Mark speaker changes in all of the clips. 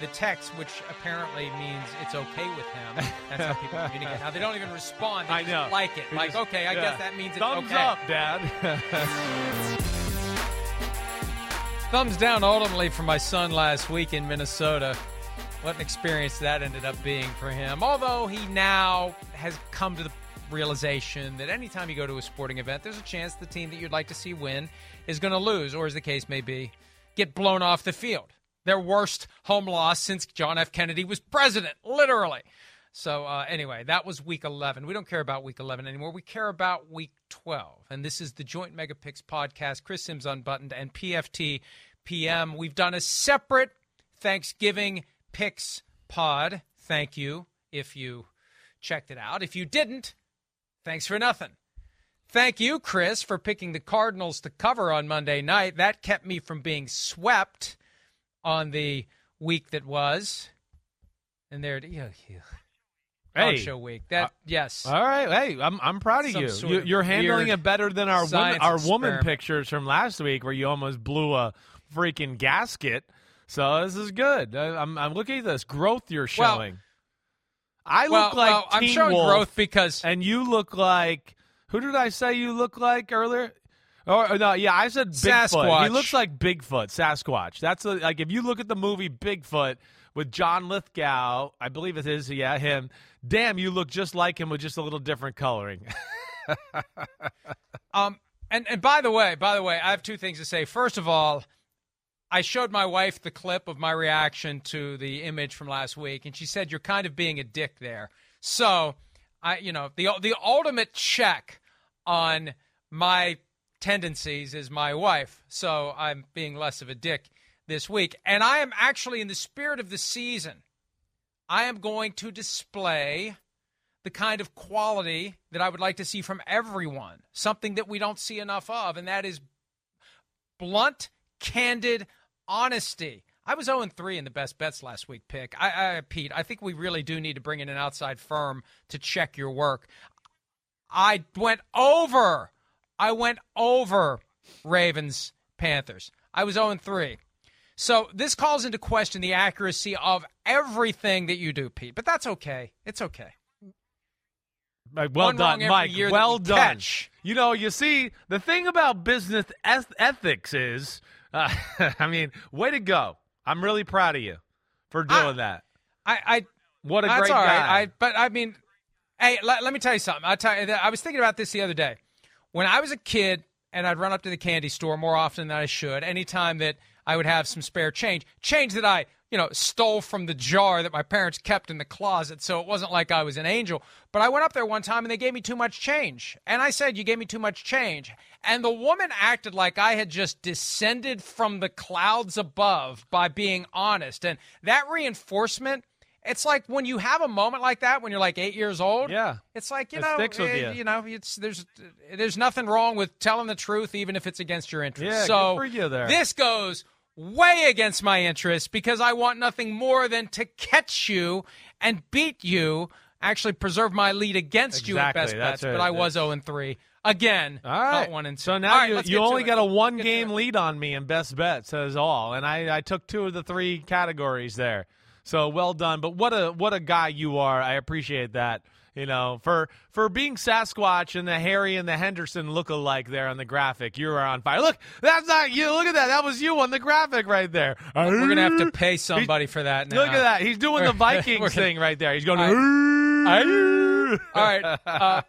Speaker 1: the text, which apparently means it's okay with him. That's how people communicate. Now they don't even respond; they
Speaker 2: I
Speaker 1: just
Speaker 2: know.
Speaker 1: like it. Like,
Speaker 2: just-
Speaker 1: okay, I
Speaker 2: yeah.
Speaker 1: guess that means it's
Speaker 2: Thumbs
Speaker 1: okay.
Speaker 2: up, Dad.
Speaker 1: Thumbs down ultimately for my son last week in Minnesota. What an experience that ended up being for him. Although he now has come to the realization that anytime you go to a sporting event, there's a chance the team that you'd like to see win is going to lose, or as the case may be, get blown off the field. Their worst home loss since John F. Kennedy was president, literally. So, uh, anyway, that was week 11. We don't care about week 11 anymore. We care about week 12. And this is the Joint Mega Picks podcast. Chris Sims Unbuttoned and PFT PM. We've done a separate Thanksgiving picks pod. Thank you if you checked it out. If you didn't, thanks for nothing. Thank you, Chris, for picking the Cardinals to cover on Monday night. That kept me from being swept on the week that was. And there it is.
Speaker 2: Hey.
Speaker 1: Show week. That
Speaker 2: Uh,
Speaker 1: yes.
Speaker 2: All right, hey, I'm I'm proud of
Speaker 1: Some
Speaker 2: you. you you're handling it better than our women,
Speaker 1: science
Speaker 2: our woman pictures from last week, where you almost blew a freaking gasket. So this is good. I, I'm I'm looking at this growth you're
Speaker 1: Well-
Speaker 2: showing. I
Speaker 1: well,
Speaker 2: look like
Speaker 1: well, I'm showing
Speaker 2: Wolf,
Speaker 1: growth because
Speaker 2: and you look like who did I say you look like earlier? Or no, yeah, I said Bigfoot.
Speaker 1: Sasquatch.
Speaker 2: He looks like Bigfoot, Sasquatch. That's a, like if you look at the movie Bigfoot with John Lithgow, I believe it is, yeah, him. Damn, you look just like him with just a little different coloring.
Speaker 1: Um, and and by the way, by the way, I have two things to say. First of all, I showed my wife the clip of my reaction to the image from last week, and she said you're kind of being a dick there. So, I, you know, the the ultimate check on my tendencies is my wife. So I'm being less of a dick this week, and I am actually in the spirit of the season. I am going to display the kind of quality that I would like to see from everyone, something that we don't see enough of, and that is blunt, candid honesty. I was 0 3 in the best bets last week, pick. I, I, Pete, I think we really do need to bring in an outside firm to check your work. I went over. I went over Ravens Panthers. I was 0 3. So this calls into question the accuracy of everything that you do, Pete. But that's okay. It's okay.
Speaker 2: Like, well
Speaker 1: One
Speaker 2: done, Mike. Well
Speaker 1: we
Speaker 2: done.
Speaker 1: catch.
Speaker 2: You know, you see, the thing about business ethics is, uh, I mean, way to go. I'm really proud of you for doing
Speaker 1: I-
Speaker 2: that.
Speaker 1: I, I
Speaker 2: What a great
Speaker 1: right.
Speaker 2: guy.
Speaker 1: I, but I mean, hey, let, let me tell you something. I tell you, I was thinking about this the other day. When I was a kid, and I'd run up to the candy store more often than I should. Anytime that I would have some spare change, change that I, you know, stole from the jar that my parents kept in the closet. So it wasn't like I was an angel. But I went up there one time and they gave me too much change. And I said, You gave me too much change. And the woman acted like I had just descended from the clouds above by being honest. And that reinforcement it's like when you have a moment like that when you're like eight years old.
Speaker 2: Yeah,
Speaker 1: it's like you
Speaker 2: it
Speaker 1: know,
Speaker 2: with
Speaker 1: eh,
Speaker 2: you.
Speaker 1: you know, it's there's there's nothing wrong with telling the truth, even if it's against your interest.
Speaker 2: Yeah,
Speaker 1: so
Speaker 2: good for you there.
Speaker 1: this goes way against my interest because I want nothing more than to catch you and beat you. Actually, preserve my lead against you at best
Speaker 2: that's
Speaker 1: bets,
Speaker 2: right.
Speaker 1: but I was zero and three again.
Speaker 2: All right.
Speaker 1: one and two.
Speaker 2: So now
Speaker 1: right,
Speaker 2: you, you only
Speaker 1: it.
Speaker 2: got a one
Speaker 1: Let's get to
Speaker 2: game lead on me in best bets as all, and I, I took two of the three categories there. So well done. But what a what a guy you are. I appreciate that. You know, for for being Sasquatch and the Harry and the Henderson look-alike there on the graphic, you are on fire. Look, that's not you. Look at that. That was you on the graphic right there.
Speaker 1: We're gonna have to pay somebody for that now.
Speaker 2: Look at that. He's doing the Vikings thing right there. He's going.
Speaker 1: All right. Uh,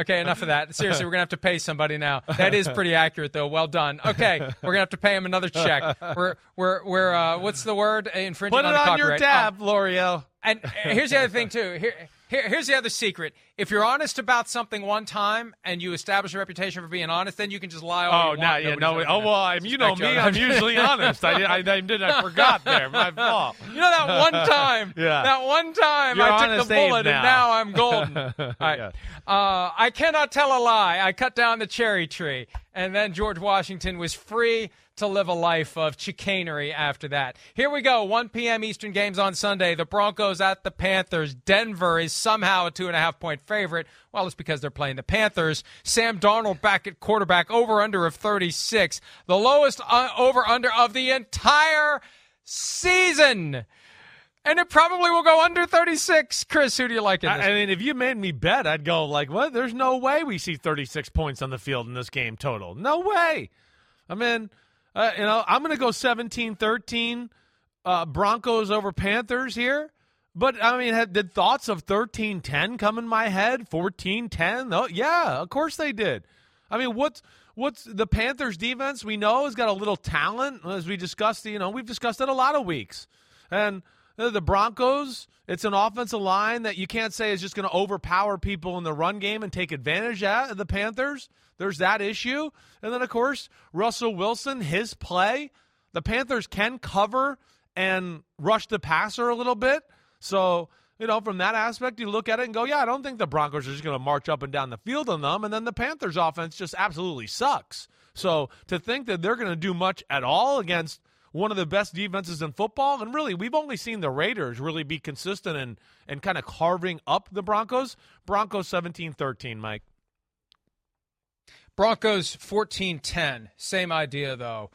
Speaker 1: okay, enough of that. Seriously, we're gonna have to pay somebody now. That is pretty accurate, though. Well done. Okay, we're gonna have to pay him another check. We're we're we're uh, what's the word? Infringing
Speaker 2: Put it
Speaker 1: on,
Speaker 2: on your tab, Florio.
Speaker 1: And here's the other thing too. Here, here, here's the other secret. If you're honest about something one time and you establish a reputation for being honest, then you can just lie. All
Speaker 2: Oh,
Speaker 1: want.
Speaker 2: yeah, no. Oh well, I'm, you know me. I'm usually honest. I, I, I did. I forgot there. My fault.
Speaker 1: You know that one time?
Speaker 2: Yeah.
Speaker 1: That one time
Speaker 2: You're
Speaker 1: I took the bullet
Speaker 2: now.
Speaker 1: and now I'm golden. All right.
Speaker 2: Yeah.
Speaker 1: Uh, I cannot tell a lie. I cut down the cherry tree. And then George Washington was free to live a life of chicanery after that. Here we go. 1 p.m. Eastern games on Sunday. The Broncos at the Panthers. Denver is somehow a two and a half point favorite. Well, it's because they're playing the Panthers. Sam Darnold back at quarterback, over under of 36. The lowest uh, over under of the entire season. And it probably will go under 36. Chris, who do you like in this?
Speaker 2: I, I mean, if you made me bet, I'd go like, "What? There's no way we see 36 points on the field in this game total. No way." I mean, uh, you know, I'm going to go 17-13 uh, Broncos over Panthers here. But I mean, had, did thoughts of 13-10 come in my head? 14-10? Oh, yeah, of course they did. I mean, what's what's the Panthers defense? We know has got a little talent, as we discussed. You know, we've discussed it a lot of weeks, and Uh, the Broncos. It's an offensive line that you can't say is just going to overpower people in the run game and take advantage of the Panthers. There's that issue, and then of course Russell Wilson, his play. The Panthers can cover and rush the passer a little bit. So, you know, from that aspect, you look at it and go, yeah, I don't think the Broncos are just going to march up and down the field on them. And then the Panthers' offense just absolutely sucks. So to think that they're going to do much at all against one of the best defenses in football, and really, we've only seen the Raiders really be consistent and, and kind of carving up the Broncos. Broncos 17 13, Mike.
Speaker 1: Broncos 14 10. Same idea, though.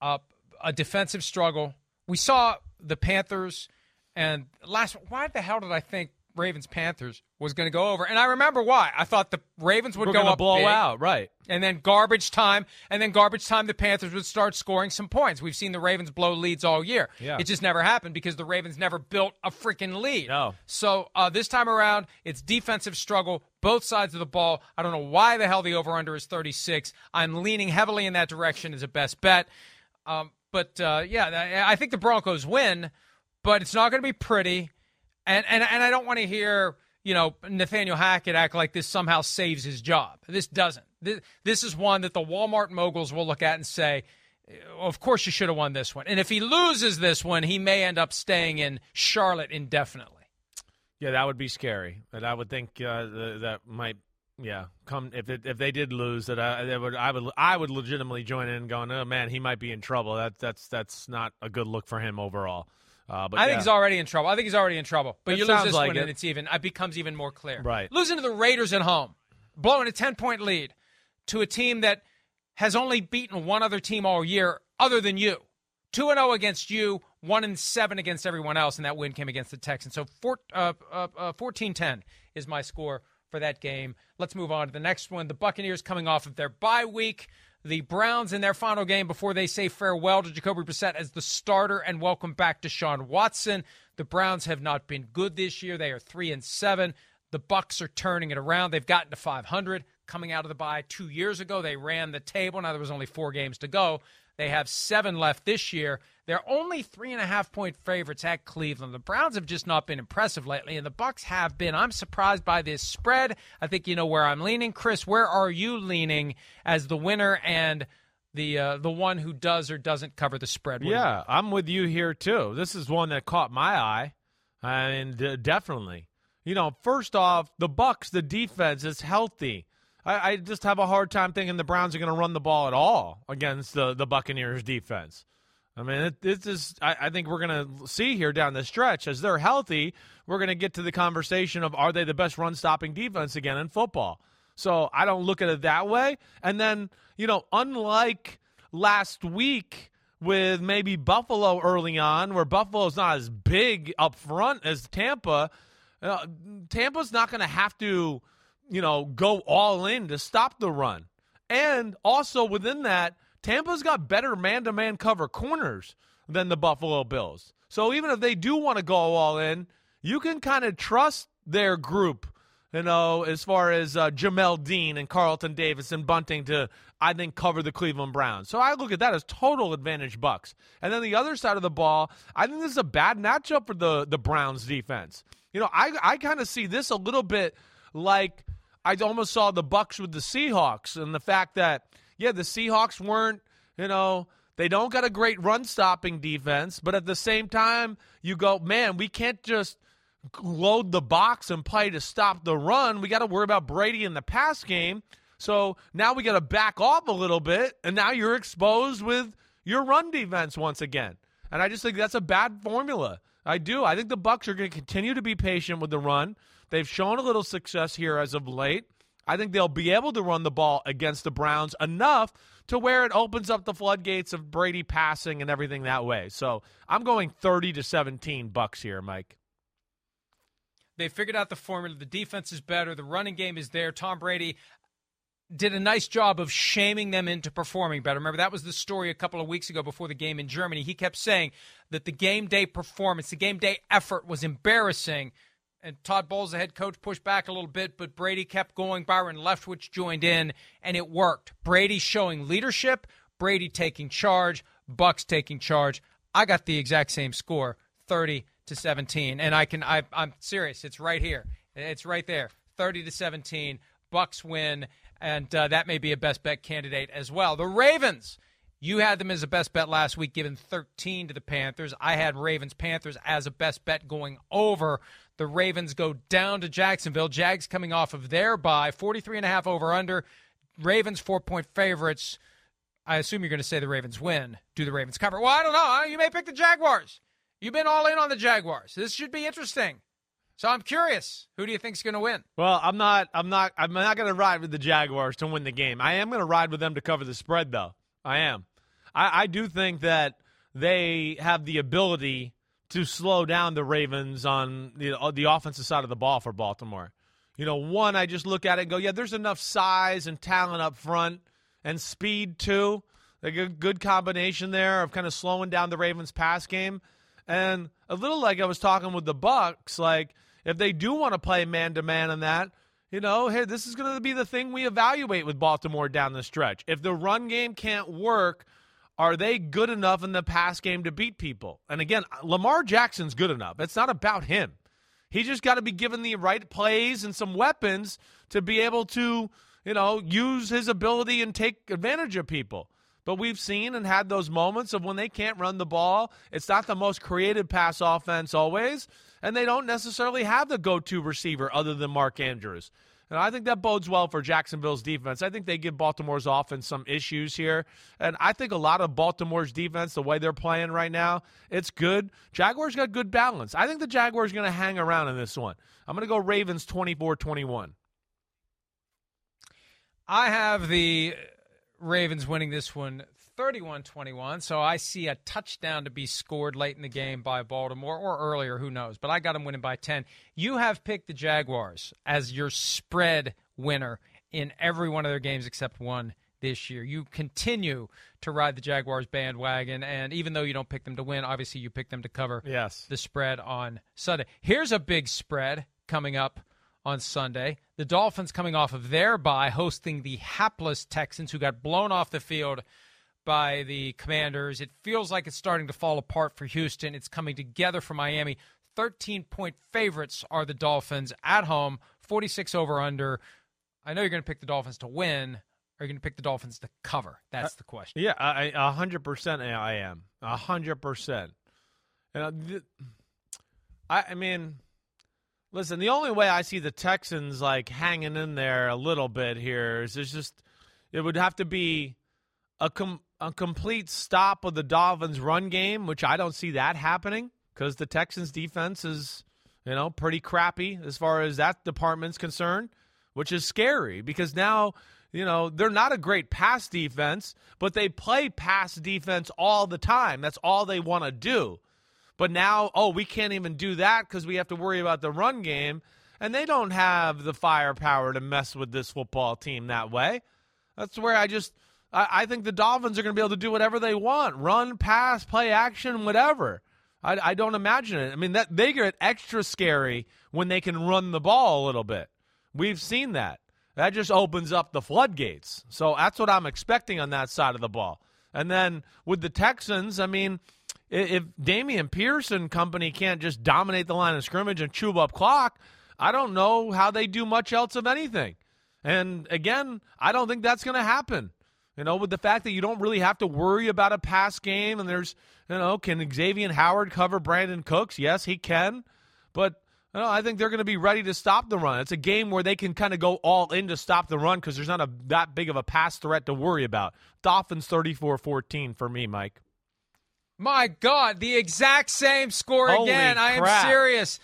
Speaker 1: Uh, a defensive struggle. We saw the Panthers and last. Why the hell did I think Ravens Panthers was going to go over? And I remember why. I thought the Ravens would
Speaker 2: We're
Speaker 1: go up
Speaker 2: blow
Speaker 1: big,
Speaker 2: out, right?
Speaker 1: and then garbage time, and then garbage time. The Panthers would start scoring some points. We've seen the Ravens blow leads all year.
Speaker 2: Yeah.
Speaker 1: It just never happened because the Ravens never built a freaking lead.
Speaker 2: No.
Speaker 1: So uh, this time around, it's defensive struggle, both sides of the ball. I don't know why the hell the over under is 36. I'm leaning heavily in that direction as a best bet. Um, but uh, yeah, I I think the Broncos win, but it's not going to be pretty. And and and I don't want to hear you know Nathaniel Hackett act like this somehow saves his job. This doesn't. This, this is one that the Walmart moguls will look at and say, of course you should have won this one. And if he loses this one, he may end up staying in Charlotte indefinitely.
Speaker 2: Yeah, that would be scary. And I would think uh, th- that might, yeah, come if it, if they did lose, that I, that would I would I would legitimately join in, going, oh man, he might be in trouble. That that's that's not a good look for him overall. Uh, but
Speaker 1: I
Speaker 2: yeah.
Speaker 1: think he's already in trouble. I think he's already in trouble. But
Speaker 2: It
Speaker 1: you lose this
Speaker 2: like
Speaker 1: one,
Speaker 2: it.
Speaker 1: and it's even. It becomes even more clear.
Speaker 2: Right.
Speaker 1: Losing to the Raiders at home, blowing a ten point lead to a team that has only beaten one other team all year, other than you. Two and zero against you, one and seven against everyone else, and that win came against the Texans. So four, uh, uh, uh, 14-10 is my score for that game. Let's move on to the next one. The Buccaneers coming off of their bye week. The Browns in their final game before they say farewell to Jacoby Brissett as the starter and welcome back to Deshaun Watson. The Browns have not been good this year. They are three and seven. The Bucks are turning it around. They've gotten to 500 coming out of the bye two years ago. They ran the table. Now there was only four games to go. They have seven left this year. They're only three and a half point favorites at Cleveland. The Browns have just not been impressive lately, and the Bucks have been. I'm surprised by this spread. I think you know where I'm leaning. Chris, where are you leaning as the winner and the uh, the one who does or doesn't cover the spread? What
Speaker 2: Yeah, I'm with you here too. This is one that caught my eye, and uh, definitely, you know, first off, the Bucks, the defense is healthy. I, I just have a hard time thinking the Browns are going to run the ball at all against the the Buccaneers defense. I mean, it, this is. I, I think we're going to see here down the stretch as they're healthy. We're going to get to the conversation of are they the best run stopping defense again in football? So I don't look at it that way. And then you know, unlike last week with maybe Buffalo early on, where Buffalo's not as big up front as Tampa, uh, Tampa's not going to have to, you know, go all in to stop the run. And also within that, Tampa's got better man to man cover corners than the Buffalo Bills. So even if they do want to go all in, you can kind of trust their group, you know, as far as uh, Jamel Dean and Carlton Davis and Bunting to, I think, cover the Cleveland Browns. So I look at that as total advantage Bucks. And then the other side of the ball, I think this is a bad matchup for the, the Browns defense. You know, I, I kind of see this a little bit like I almost saw the Bucks with the Seahawks and the fact that – yeah, the Seahawks weren't, you know, they don't got a great run stopping defense, but at the same time, you go, man, we can't just load the box and play to stop the run. We got to worry about Brady in the pass game. So now we got to back off a little bit, and now you're exposed with your run defense once again. And I just think that's a bad formula. I do. I think the Bucks are going to continue to be patient with the run. They've shown a little success here as of late. I think they'll be able to run the ball against the Browns enough to where it opens up the floodgates of Brady passing and everything that way. So I'm going 30 to 17 bucks here, Mike.
Speaker 1: They figured out the formula. The defense is better. The running game is there. Tom Brady did a nice job of shaming them into performing better. Remember, that was the story a couple of weeks ago before the game in Germany. He kept saying that the game day performance, the game day effort was embarrassing and Todd Bowles, the head coach, pushed back a little bit, but Brady kept going. Byron Leftwich joined in, and it worked. Brady showing leadership, Brady taking charge, Bucks taking charge. I got the exact same score, 30 to 17, and I can. I, I'm serious. It's right here. It's right there, 30 to 17. Bucks win, and uh, that may be a best bet candidate as well. The Ravens. You had them as a best bet last week, given 13 to the Panthers. I had Ravens Panthers as a best bet going over the Ravens go down to Jacksonville. Jags coming off of their bye, 43 and a half over under. Ravens four point favorites. I assume you're going to say the Ravens win. Do the Ravens cover? Well, I don't know. You may pick the Jaguars. You've been all in on the Jaguars. This should be interesting. So I'm curious. Who do you think's going to win?
Speaker 2: Well, I'm not. I'm not. I'm not going to ride with the Jaguars to win the game. I am going to ride with them to cover the spread, though. I am. I, I do think that they have the ability to slow down the Ravens on the, uh, the offensive side of the ball for Baltimore. You know, one, I just look at it and go, yeah, there's enough size and talent up front and speed too. Like a good combination there of kind of slowing down the Ravens pass game. And a little like I was talking with the Bucks, like if they do want to play man to man on that, you know, hey, this is going to be the thing we evaluate with Baltimore down the stretch. If the run game can't work, are they good enough in the pass game to beat people? And again, Lamar Jackson's good enough. It's not about him. He just got to be given the right plays and some weapons to be able to, you know, use his ability and take advantage of people. But we've seen and had those moments of when they can't run the ball. It's not the most creative pass offense always, and they don't necessarily have the go to receiver other than Mark Andrews. And I think that bodes well for Jacksonville's defense. I think they give Baltimore's offense some issues here. And I think a lot of Baltimore's defense, the way they're playing right now, it's good. Jaguars got good balance. I think the Jaguars are going to hang around in this one. I'm going to go Ravens 24 21.
Speaker 1: I have the Ravens winning this one 31 21. So I see a touchdown to be scored late in the game by Baltimore or earlier, who knows. But I got them winning by 10. You have picked the Jaguars as your spread winner in every one of their games except one this year. You continue to ride the Jaguars bandwagon, and even though you don't pick them to win, obviously you pick them to cover
Speaker 2: yes.
Speaker 1: the spread on Sunday. Here's a big spread coming up on Sunday. The Dolphins coming off of their bye, hosting the hapless Texans, who got blown off the field by the Commanders. It feels like it's starting to fall apart for Houston. It's coming together for Miami. 13 point favorites are the Dolphins at home, 46 over under. I know you're going to pick the Dolphins to win. Are you going to pick the Dolphins to cover? That's the question.
Speaker 2: Yeah, I, hundred percent. I am a hundred percent. And uh, I, I mean, listen. The only way I see the Texans like hanging in there a little bit here is it's just it would have to be a com- a complete stop of the Dolphins' run game, which I don't see that happening because the Texans' defense is you know pretty crappy as far as that department's concerned, which is scary because now you know, they're not a great pass defense, but they play pass defense all the time. That's all they want to do. But now, oh, we can't even do that because we have to worry about the run game. And they don't have the firepower to mess with this football team that way. That's where I just, I, I think the Dolphins are going to be able to do whatever they want run, pass, play action, whatever. I, I don't imagine it. I mean, that they get extra scary when they can run the ball a little bit. We've seen that that just opens up the floodgates. So that's what I'm expecting on that side of the ball. And then with the Texans, I mean, if Dameon Pierce and company can't just dominate the line of scrimmage and chew up clock, I don't know how they do much else of anything. And again, I don't think that's going to happen. You know, with the fact that you don't really have to worry about a pass game, and there's, you know, can Xavien Howard cover Brandin Cooks? Yes, he can. But I think they're going to be ready to stop the run. It's a game where they can kind of go all in to stop the run because there's not a that big of a pass threat to worry about. Dolphins 34-14 for me, Mike.
Speaker 1: My God, the exact same score
Speaker 2: Holy
Speaker 1: again.
Speaker 2: Crap.
Speaker 1: I am serious.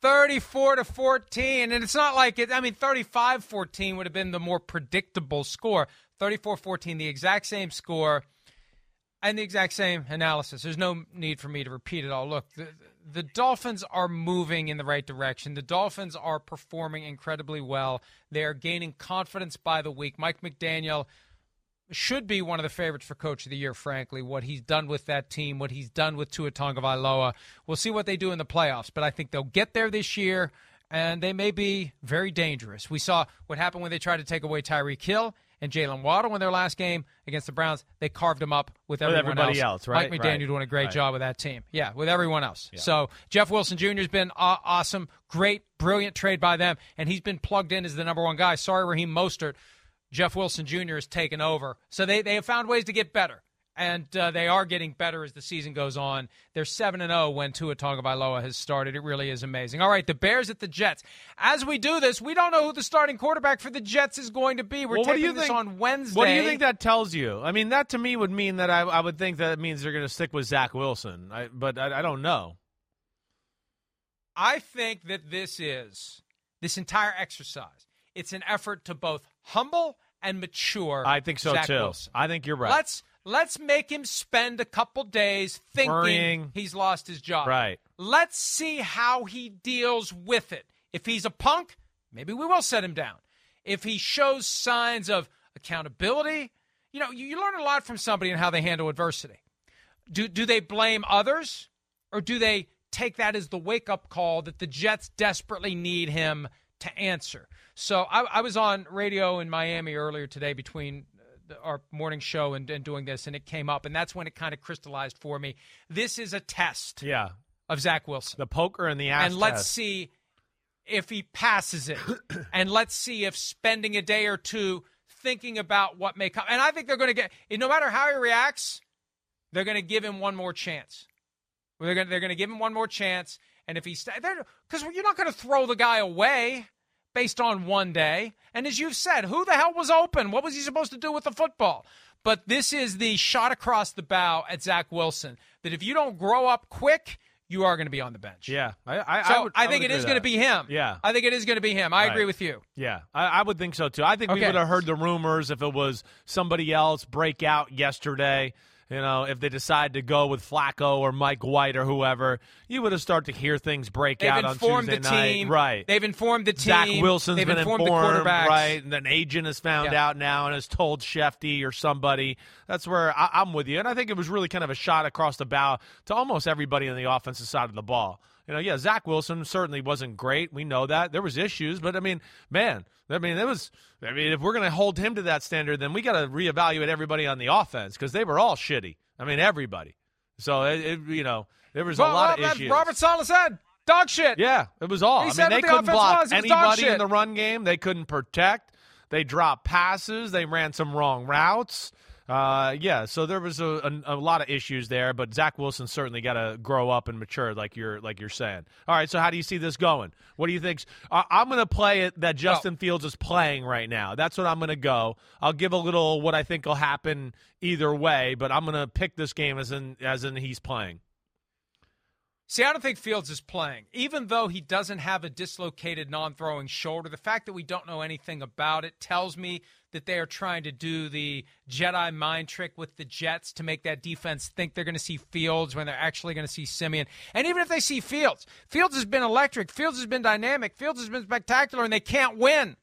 Speaker 1: 34 to 14 and it's not like it I mean 35-14 would have been the more predictable score. 34-14 the exact same score and the exact same analysis. There's no need for me to repeat it all. Look, the, the Dolphins are moving in the right direction. The Dolphins are performing incredibly well. They are gaining confidence by the week. Mike McDaniel should be one of the favorites for coach of the year, frankly. What he's done with that team, what he's done with Tua Tagovailoa. We'll see what they do in the playoffs, but I think they'll get there this year, and they may be very dangerous. We saw what happened when they tried to take away Tyreek Hill and Jaylen Waddle in their last game against the Browns. They carved them up with,
Speaker 2: with everybody
Speaker 1: else.
Speaker 2: else. right?
Speaker 1: Mike McDaniel
Speaker 2: right.
Speaker 1: doing a great
Speaker 2: right.
Speaker 1: job with that team. Yeah, with everyone else. Yeah. So Jeff Wilson Jr. has been awesome, great, brilliant trade by them, and he's been plugged in as the number one guy. Sorry, Raheem Mostert. Jeff Wilson Jr. has taken over. So they, they have found ways to get better and uh, they are getting better as the season goes on. They're seven and zero oh when Tua Tagovailoa has started. It really is amazing. All right, the Bears at the Jets. As we do this, we don't know who the starting quarterback for the Jets is going to be. We're
Speaker 2: well,
Speaker 1: taping
Speaker 2: do you
Speaker 1: this
Speaker 2: think,
Speaker 1: on Wednesday.
Speaker 2: What do you think that tells you? I mean, that to me would mean that I, I would think that means they're going to stick with Zach Wilson. I, but I, I don't know.
Speaker 1: I think that this is this entire exercise. It's an effort to both humble and mature.
Speaker 2: I think so
Speaker 1: Zach
Speaker 2: too.
Speaker 1: Wilson.
Speaker 2: I think you're right.
Speaker 1: Let's Let's make him spend a couple days thinking
Speaker 2: Worrying.
Speaker 1: he's lost his job.
Speaker 2: Right.
Speaker 1: Let's see how he deals with it. If he's a punk, maybe we will set him down. If he shows signs of accountability, you know, you, you learn a lot from somebody and how they handle adversity. Do do they blame others or do they take that as the wake up call that the Jets desperately need him to answer? So I, I was on radio in Miami earlier today between our morning show and, and doing this, and it came up, and that's when it kind of crystallized for me. This is a test,
Speaker 2: yeah,
Speaker 1: of Zach Wilson,
Speaker 2: the poker and the ass,
Speaker 1: and let's
Speaker 2: test.
Speaker 1: see if he passes it, and let's see if spending a day or two thinking about what may come, and I think they're going to get. No matter how he reacts, they're going to give him one more chance. They're going they're going to give him one more chance, and if he's because you're not going to throw the guy away based on one day. And as you've said, who the hell was open? What was he supposed to do with the football? But this is the shot across the bow at Zach Wilson that if you don't grow up quick, you are going to be on the bench.
Speaker 2: Yeah, I, I,
Speaker 1: so
Speaker 2: I, would,
Speaker 1: I think it is going to be him.
Speaker 2: Yeah,
Speaker 1: I think it is going to be him. I
Speaker 2: right.
Speaker 1: agree with you.
Speaker 2: Yeah, I, I, would think so too. I think
Speaker 1: okay.
Speaker 2: we would have heard the rumors if it was somebody else break out yesterday. You know, if they decide to go with Flacco or Mike White or whoever, you would have started to hear things break
Speaker 1: They've
Speaker 2: out on Tuesday
Speaker 1: the
Speaker 2: night.
Speaker 1: team.
Speaker 2: Right.
Speaker 1: They've informed the team.
Speaker 2: Zach Wilson's
Speaker 1: They've
Speaker 2: been
Speaker 1: informed,
Speaker 2: informed,
Speaker 1: the quarterbacks.
Speaker 2: right? And an agent has found
Speaker 1: yeah.
Speaker 2: out now and has told Schefty or somebody. That's where I, am with you. And I think it was really kind of a shot across the bow to almost everybody on the offensive side of the ball. You know, yeah, Zach Wilson certainly wasn't great. We know that there was issues, but I mean, man, I mean, it was. I mean, if we're going to hold him to that standard, then we got to reevaluate everybody on the offense because they were all shitty. I mean, everybody. So it, it you know, there was
Speaker 1: well,
Speaker 2: a lot
Speaker 1: well,
Speaker 2: of issues.
Speaker 1: Robert Saleh said, "Dog shit."
Speaker 2: Yeah, it was all.
Speaker 1: He
Speaker 2: I
Speaker 1: said
Speaker 2: mean,
Speaker 1: what
Speaker 2: they
Speaker 1: the
Speaker 2: couldn't block
Speaker 1: was. It was dog
Speaker 2: anybody in the run game. They couldn't protect. They dropped passes. They ran some wrong routes. Uh, yeah, so there was a, a, a lot of issues there, but Zach Wilson certainly got to grow up and mature, like you're like you're saying. All right, so how do you see this going? What do you think? Uh, I'm going to play it that Justin Fields is playing right now. That's what I'm going to go. I'll give a little what I think will happen either way, but I'm going to pick this game as in as in he's playing.
Speaker 1: See, I don't think Fields is playing. Even though he doesn't have a dislocated non throwing shoulder, the fact that we don't know anything about it tells me that they are trying to do the Jedi mind trick with the Jets to make that defense think they're going to see Fields when they're actually going to see Siemian. And even if they see Fields, Fields has been electric, Fields has been dynamic, Fields has been spectacular, and they can't win.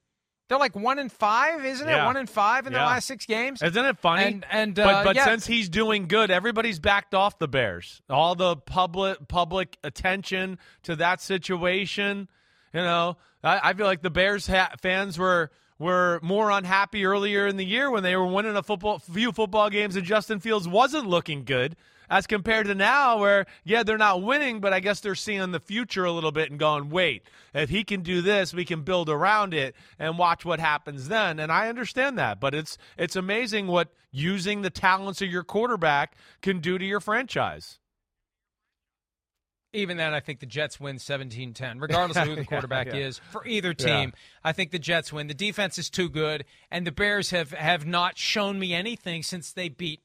Speaker 1: They're like one in five, isn't it? One in five in
Speaker 2: Yeah.
Speaker 1: the last six games.
Speaker 2: Isn't it funny?
Speaker 1: And and
Speaker 2: but
Speaker 1: uh,
Speaker 2: but
Speaker 1: yeah.
Speaker 2: since he's doing good, everybody's backed off the Bears. All the public public attention to that situation. You know, I, I feel like the Bears ha- fans were were more unhappy earlier in the year when they were winning a football few football games and Justin Fields wasn't looking good. As compared to now, where yeah they're not winning, but I guess they're seeing the future a little bit and going, wait, if he can do this, we can build around it and watch what happens then. And I understand that, but it's it's amazing what using the talents of your quarterback can do to your franchise.
Speaker 1: even then, I think the Jets win 17 10, regardless of who the quarterback
Speaker 2: yeah.
Speaker 1: is. For either team, I think the Jets win. The defense is too good, and the Bears have, have not shown me anything since they beat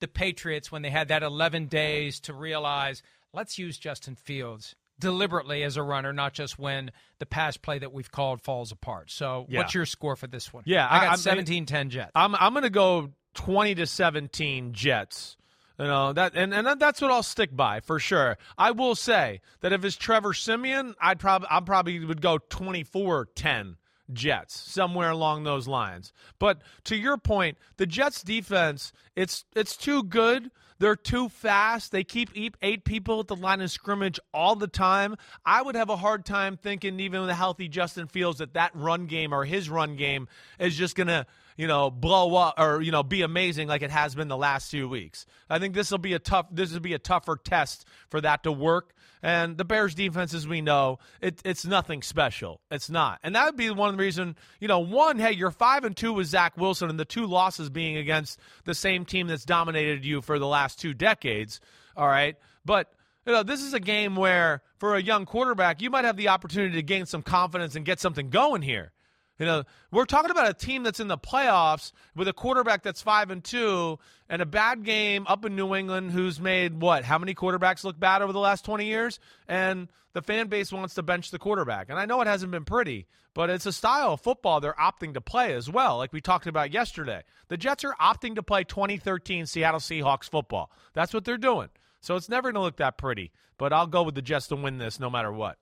Speaker 1: the Patriots when they had that 11 days to realize let's use Justin Fields deliberately as a runner, not just when the pass play that we've called falls apart. So,
Speaker 2: Yeah.
Speaker 1: what's your score for this one?
Speaker 2: Yeah,
Speaker 1: I got
Speaker 2: I'm-
Speaker 1: 17 10 Jets.
Speaker 2: I'm I'm going to go 20 to 17 Jets. You know that, and, and that's what I'll stick by for sure. I will say that if it's Trevor Siemian, I'd probably I probably would go 24-10 Jets somewhere along those lines. But to your point, the Jets defense it's it's too good. They're too fast. They keep eight- people at the line of scrimmage all the time. I would have a hard time thinking, even with a healthy Justin Fields, that that run game or his run game is just going to, you know, blow up or you know be amazing like it has been the last few weeks. I think this will be a tough. This will be a tougher test for that to work. And the Bears defense, as we know, it, it's nothing special. It's not. And that would be one reason, you know, one, hey, you're five and two with Zach Wilson and the two losses being against the same team that's dominated you for the last two decades. All right. But you know, this is a game where for a young quarterback, you might have the opportunity to gain some confidence and get something going here. You know, we're talking about a team that's in the playoffs with a quarterback that's five and two, and a bad game up in New England who's made what? How many quarterbacks look bad over the last twenty years? And the fan base wants to bench the quarterback. And I know it hasn't been pretty, but it's a style of football they're opting to play as well, like we talked about yesterday. The Jets are opting to play 2013 Seattle Seahawks football. That's what they're doing. So it's never going to look that pretty. But I'll go with the Jets to win this no matter what.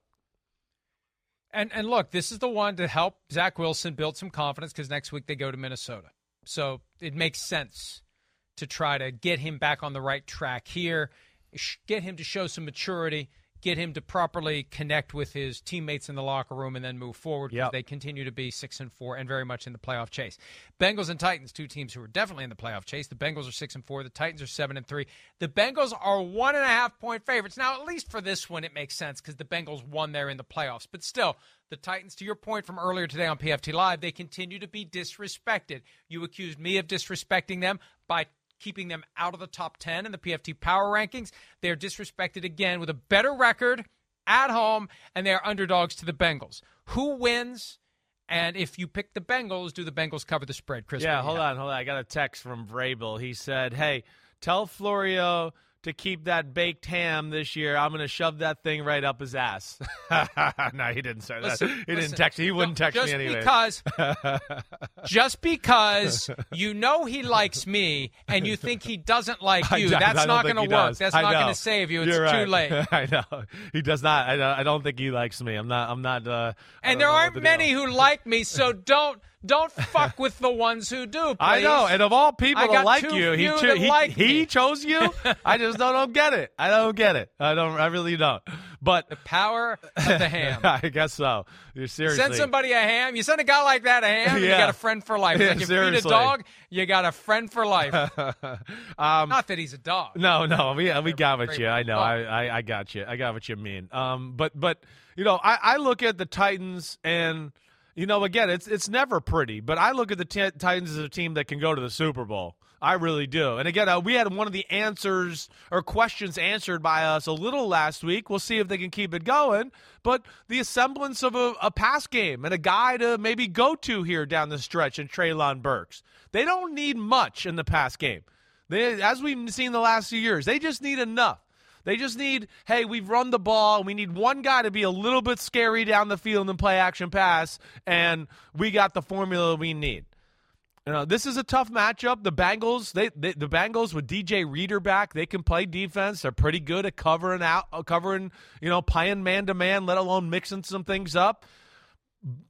Speaker 1: And and look, this is the one to help Zach Wilson build some confidence because next week they go to Minnesota. So it makes sense to try to get him back on the right track here, get him to show some maturity, get him to properly connect with his teammates in the locker room, and then move forward because
Speaker 2: Yep.
Speaker 1: they continue to be six and four and very much in the playoff chase. Bengals and Titans, two teams who are definitely in the playoff chase. The Bengals are six and four. The Titans are seven and three. The Bengals are one and a half point favorites. Now, at least for this one, it makes sense because the Bengals won there in the playoffs. But still, the Titans, to your point from earlier today on PFT Live, they continue to be disrespected. You accused me of disrespecting them by keeping them out of the top 10 in the PFT power rankings. They're disrespected again with a better record at home, and they're underdogs to the Bengals. Who wins? And if you pick the Bengals, do the Bengals cover the spread, Chris?
Speaker 2: Yeah,
Speaker 1: What do you
Speaker 2: hold on, hold on. I got a text from Vrabel. He said, "Hey, tell Florio to keep that baked ham this year. I'm going to shove that thing right up his ass." no, he didn't say
Speaker 1: Listen,
Speaker 2: that. He
Speaker 1: listen,
Speaker 2: didn't text. He wouldn't
Speaker 1: no,
Speaker 2: text
Speaker 1: just
Speaker 2: me anyway.
Speaker 1: Because, just because you know he likes me and you think he doesn't like you,
Speaker 2: don't-
Speaker 1: that's
Speaker 2: I don't
Speaker 1: going to work.
Speaker 2: does.
Speaker 1: That's
Speaker 2: I
Speaker 1: not going to save you. It's
Speaker 2: You're
Speaker 1: too
Speaker 2: right.
Speaker 1: late.
Speaker 2: I know he does not. I don't, I don't think he likes me. I'm not. I'm not. Uh,
Speaker 1: And there aren't many who like me, so don't Don't fuck with the ones who do. Please.
Speaker 2: I know, and of all people
Speaker 1: I
Speaker 2: to like you, he cho- he,
Speaker 1: like
Speaker 2: he chose you. I just don't, don't get it. I don't get it. I don't. I really don't. But
Speaker 1: the power of the ham.
Speaker 2: I guess so. You're seriously.
Speaker 1: Send somebody a ham. You send a guy like that a ham,
Speaker 2: yeah.
Speaker 1: you got a friend for life.
Speaker 2: Yeah,
Speaker 1: Like you feed a dog, you got a friend for life.
Speaker 2: um,
Speaker 1: Not that he's a dog.
Speaker 2: No, no, we we got what you. I know. I, I I got you. I got what you mean. Um, but but you know, I I look at the Titans and you know, again, it's it's never pretty, but I look at the t- Titans as a team that can go to the Super Bowl. I really do. And again, uh, we had one of the answers or questions answered by us a little last week. We'll see if they can keep it going. But the semblance of a, a pass game and a guy to maybe go to here down the stretch in Treylon Burks. They don't need much in the pass game. They, as we've seen the last few years, they just need enough. They just need, hey, we've run the ball. We need one guy to be a little bit scary down the field and play action pass, and we got the formula we need. You know, this is a tough matchup. The Bengals, they, they the Bengals with DJ Reader back, they can play defense. They're pretty good at covering out, uh, covering, you know, playing man to man, let alone mixing some things up.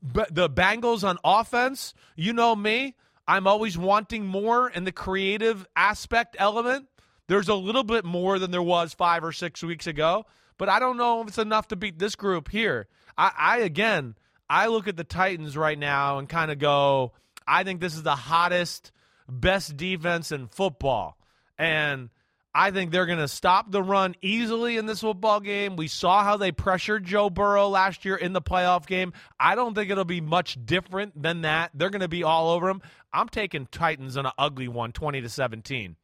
Speaker 2: But the Bengals on offense, you know me, I'm always wanting more in the creative aspect element. There's a little bit more than there was five or six weeks ago, but I don't know if it's enough to beat this group here. I, I again, I look at the Titans right now and kind of go, I think this is the hottest, best defense in football. And I think they're going to stop the run easily in this football game. We saw how they pressured Joe Burrow last year in the playoff game. I don't think it'll be much different than that. They're going to be all over them. I'm taking Titans on an ugly one, 20 to 17.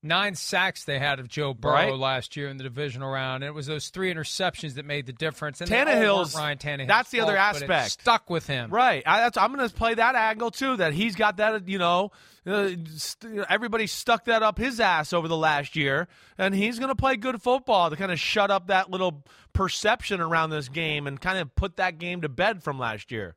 Speaker 1: Nine sacks they had of Joe Burrow
Speaker 2: Right.
Speaker 1: last year in the divisional round. And it was those three interceptions that made the difference. And
Speaker 2: Tannehill's-
Speaker 1: Ryan Tannehill.
Speaker 2: that's the other aspect.
Speaker 1: stuck with him.
Speaker 2: Right. I, that's, I'm going to play that angle too. That he's got that. You know, uh, st- everybody stuck that up his ass over the last year, and he's going to play good football to kind of shut up that little perception around this game and kind of put that game to bed from last year.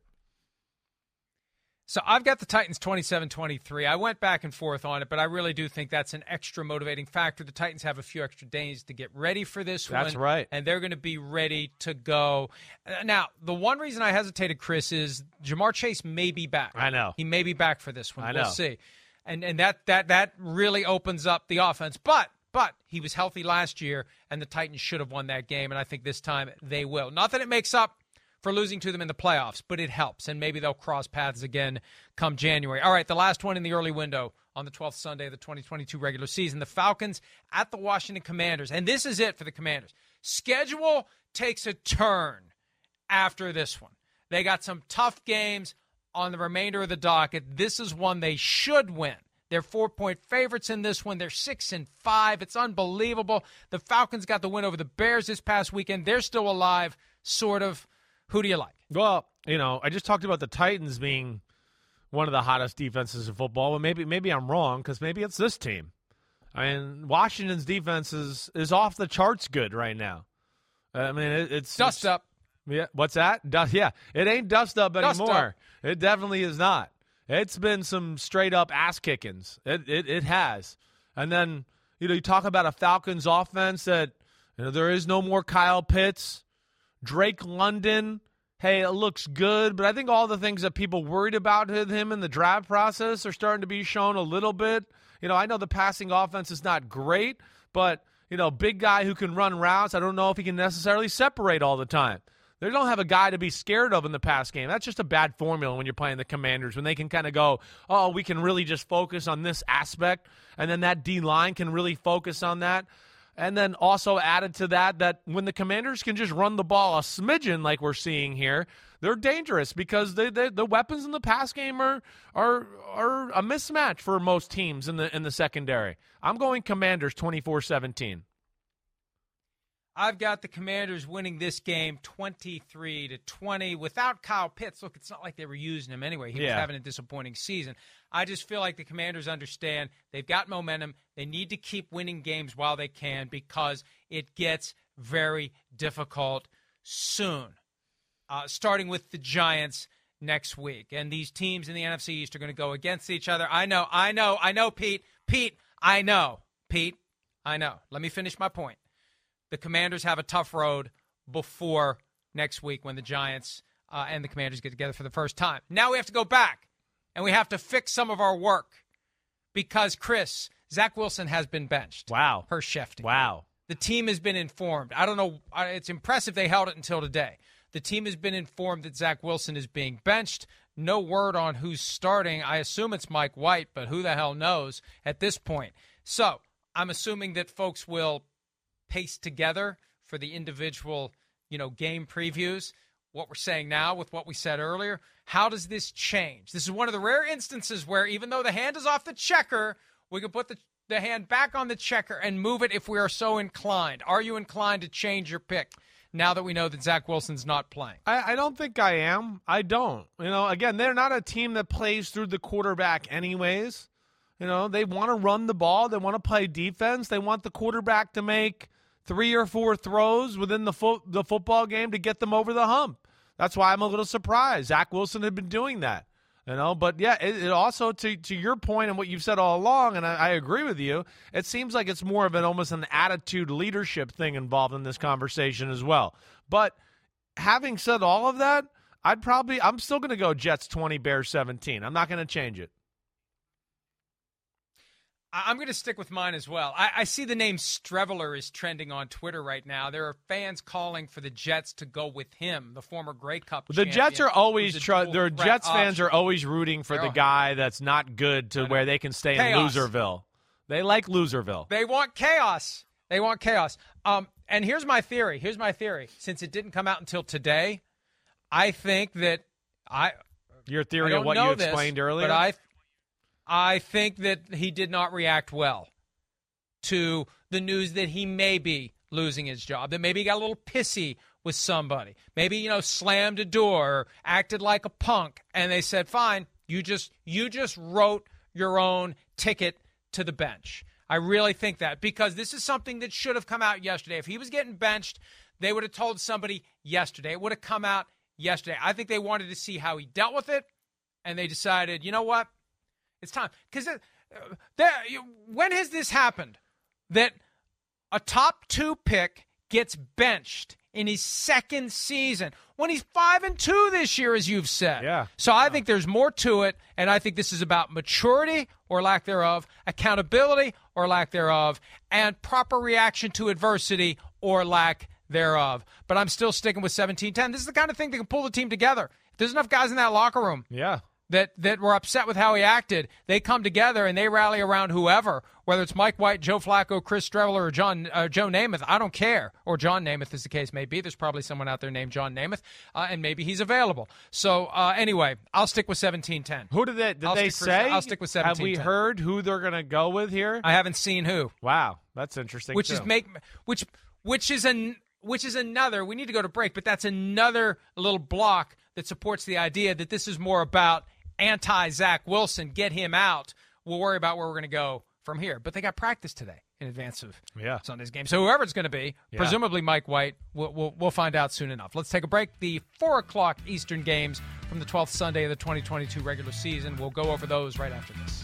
Speaker 1: So I've got the Titans 27-23. I went back and forth on it, but I really do think that's an extra motivating factor. The Titans have a few extra days to get ready for this
Speaker 2: That's
Speaker 1: one.
Speaker 2: right.
Speaker 1: And they're going to be ready to go. Uh, Now, the one reason I hesitated, Chris, is Ja'Marr Chase may be back.
Speaker 2: I know.
Speaker 1: He may be back for this one.
Speaker 2: I
Speaker 1: We'll
Speaker 2: know.
Speaker 1: see. And and that that that really opens up the offense. But but he was healthy last year, and the Titans should have won that game, and I think this time they will. Not that it makes up for losing to them in the playoffs, but it helps, and maybe they'll cross paths again come January. All right, the last one in the early window on the 12th Sunday of the 2022 regular season. The Falcons at the Washington Commanders, and this is it for the Commanders. Schedule takes a turn after this one. They got some tough games on the remainder of the docket. This is one they should win. They're four point favorites in this one. They're six and five. It's unbelievable. The Falcons got the win over the Bears this past weekend. They're still alive, sort of. Who do you like?
Speaker 2: Well, you know, I just talked about the Titans being one of the hottest defenses in football. Well, maybe maybe I'm wrong because maybe it's this team. I mean, Washington's defense is is off the charts good right now. I mean, it, it's
Speaker 1: Dust
Speaker 2: it's-
Speaker 1: up.
Speaker 2: Yeah, what's that? Dust, yeah, it ain't dust up
Speaker 1: Dust
Speaker 2: anymore. It definitely is not. It's been some straight up ass kickings. It, it it has. And then you know you talk about a Falcons offense that you know there is no more Kyle Pitts, Drake London. Hey, it looks good, but I think all the things that people worried about with him in the draft process are starting to be shown a little bit. You know, I know the passing offense is not great, but you know, big guy who can run routes. I don't know if he can necessarily separate all the time. They don't have a guy to be scared of in the pass game. That's just a bad formula when you're playing the Commanders. When they can kind of go, oh, we can really just focus on this aspect, and then that D line can really focus on that. And then also added to that, that when the Commanders can just run the ball a smidgen like we're seeing here, they're dangerous because they, they, the weapons in the pass game are are are a mismatch for most teams in the in the secondary. I'm going Commanders 24-17.
Speaker 1: I've got the Commanders winning this game 23 to 20 without Kyle Pitts. Look, it's not like they were using him anyway. He was having a disappointing season. I just feel like the Commanders understand they've got momentum. They need to keep winning games while they can because it gets very difficult soon. Uh, starting with the Giants next week. And these teams in the NFC East are going to go against each other. I know, I know, I know, Pete. Pete, I know. Pete, I know. Let me finish my point the Commanders have a tough road before next week when the Giants uh, and the Commanders get together for the first time. Now we have to go back and we have to fix some of our work because Chris Zach Wilson has been benched.
Speaker 2: Wow,
Speaker 1: per Schefter.
Speaker 2: Wow,
Speaker 1: the team has been informed. I don't know. It's impressive they held it until today. The team has been informed that Zach Wilson is being benched. No word on who's starting. I assume it's Mike White, but who the hell knows at this point? So I'm assuming that folks will pace together for the individual, you know, game previews. What we're saying now with what we said earlier. How does this change? This is one of the rare instances where even though the hand is off the checker, we can put the the hand back on the checker and move it if we are so inclined. Are you inclined to change your pick? now that we know that Zach Wilson's not playing?
Speaker 2: I, I, don't think I am. I don't. You know, again, they're not a team that plays through the quarterback, anyways. You know, they want to run the ball, they want to play defense, they want the quarterback to make three or four throws within the fo- the football game to get them over the hump. That's why I'm a little surprised. Zach Wilson had been doing that. You know, but yeah, it, it, also to to your point and what you've said all along, and I, I, agree with you. It seems like it's more of an almost an attitude leadership thing involved in this conversation as well. But having said all of that, I'd probably I'm still going to go Jets twenty, Bears seventeen. I'm not going to change it.
Speaker 1: I'm going to stick with mine as well. I, I, see the name Streveler is trending on Twitter right now. There are fans calling for the Jets to go with him, the former Grey Cup.
Speaker 2: The Jets are always tr- their Jets option. fans are always rooting for They're the guy that's not good to where they can stay chaos. in Loserville. They like Loserville.
Speaker 1: They want chaos. They want chaos. Um, and here's my theory. Here's my theory. Since it didn't come out until today, I think that I.
Speaker 2: Your theory of what you explained
Speaker 1: this,
Speaker 2: earlier,
Speaker 1: but I I think that he did not react well to the news that he may be losing his job, that maybe he got a little pissy with somebody, maybe, you know, slammed a door or acted like a punk, and they said, fine, you just you just wrote your own ticket to the bench. I really think that because this is something that should have come out yesterday. If he was getting benched, they would have told somebody yesterday. It would have come out yesterday. I think they wanted to see how he dealt with it, and they decided, you know what? It's time because uh, when has this happened that a top two pick gets benched in his second season when he's five and two this year, as you've said.
Speaker 2: Yeah.
Speaker 1: So I
Speaker 2: yeah.
Speaker 1: think there's more to it, and I think this is about maturity or lack thereof, accountability or lack thereof, and proper reaction to adversity or lack thereof. But I'm still sticking with 17-10. This is the kind of thing that can pull the team together. If there's enough guys in that locker room.
Speaker 2: Yeah
Speaker 1: that that were upset with how he acted, they come together and they rally around whoever, whether it's Mike White, Joe Flacco, Chris Streveler, or John uh, Joe Namath. I don't care, or John Namath, as the case may be. There's probably someone out there named John Namath, uh, and maybe he's available. So uh, anyway, I'll stick with 17-10.
Speaker 2: Who did they did I'll they say?
Speaker 1: I'll stick with 17.
Speaker 2: Have we heard who they're going to go with here?
Speaker 1: I haven't seen who.
Speaker 2: Wow, that's interesting.
Speaker 1: Which
Speaker 2: too.
Speaker 1: is make which which is an which is another. We need to go to break, but that's another little block that supports the idea that this is more about anti Zach Wilson, get him out. We'll worry about where we're going to go from here. But they got practice today in advance of
Speaker 2: yeah.
Speaker 1: Sunday's game. So whoever it's going to be, yeah. presumably Mike White, we'll, we'll, we'll, find out soon enough. Let's take a break. The 4 o'clock Eastern games from the 12th Sunday of the 2022 regular season. We'll go over those right after this.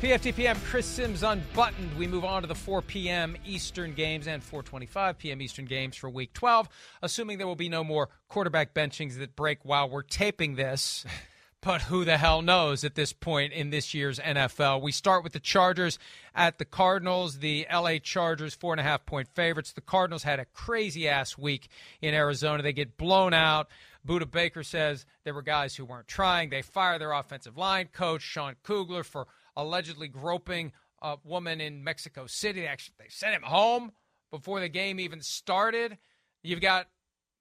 Speaker 1: PFTPM, Chris Sims unbuttoned. We move on to the 4 p.m. Eastern games and 4:25 p.m. Eastern games for Week 12, assuming there will be no more quarterback benchings that break while we're taping this. But who the hell knows at this point in this year's NFL? We start with the Chargers at the Cardinals. The LA Chargers, four and a half point favorites. The Cardinals had a crazy ass week in Arizona. They get blown out. Budda Baker says there were guys who weren't trying. They fire their offensive line coach, Sean Kugler, for allegedly groping a woman in Mexico City. Actually they sent him home before the game even started. You've got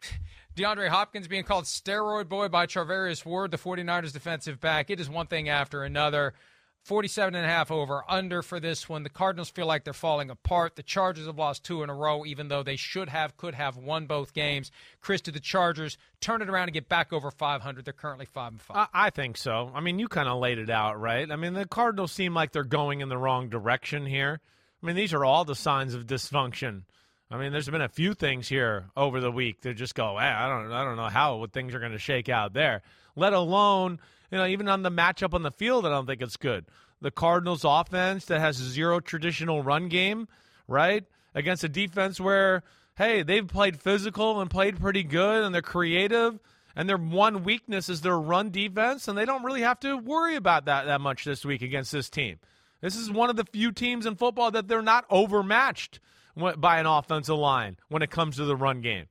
Speaker 1: DeAndre Hopkins being called steroid boy by Charvarius Ward, the 49ers defensive back. It is one thing after another. 47 and a half over under for this one. The Cardinals feel like they're falling apart. The Chargers have lost two in a row, even though they should have, could have won both games. Chris, to the Chargers turn it around and get back over 500? They're currently five and five.
Speaker 2: I, I think so. I mean, you kind of laid it out, right? I mean, the Cardinals seem like they're going in the wrong direction here. I mean, these are all the signs of dysfunction. I mean, there's been a few things here over the week that just go, hey, I don't, I don't know how things are going to shake out there. Let alone, you know, even on the matchup on the field, I don't think it's good. The Cardinals' offense that has zero traditional run game, right, against a defense where, hey, they've played physical and played pretty good, and they're creative, and their one weakness is their run defense, and they don't really have to worry about that that much this week against this team. This is one of the few teams in football that they're not overmatched by an offensive line when it comes to the run game.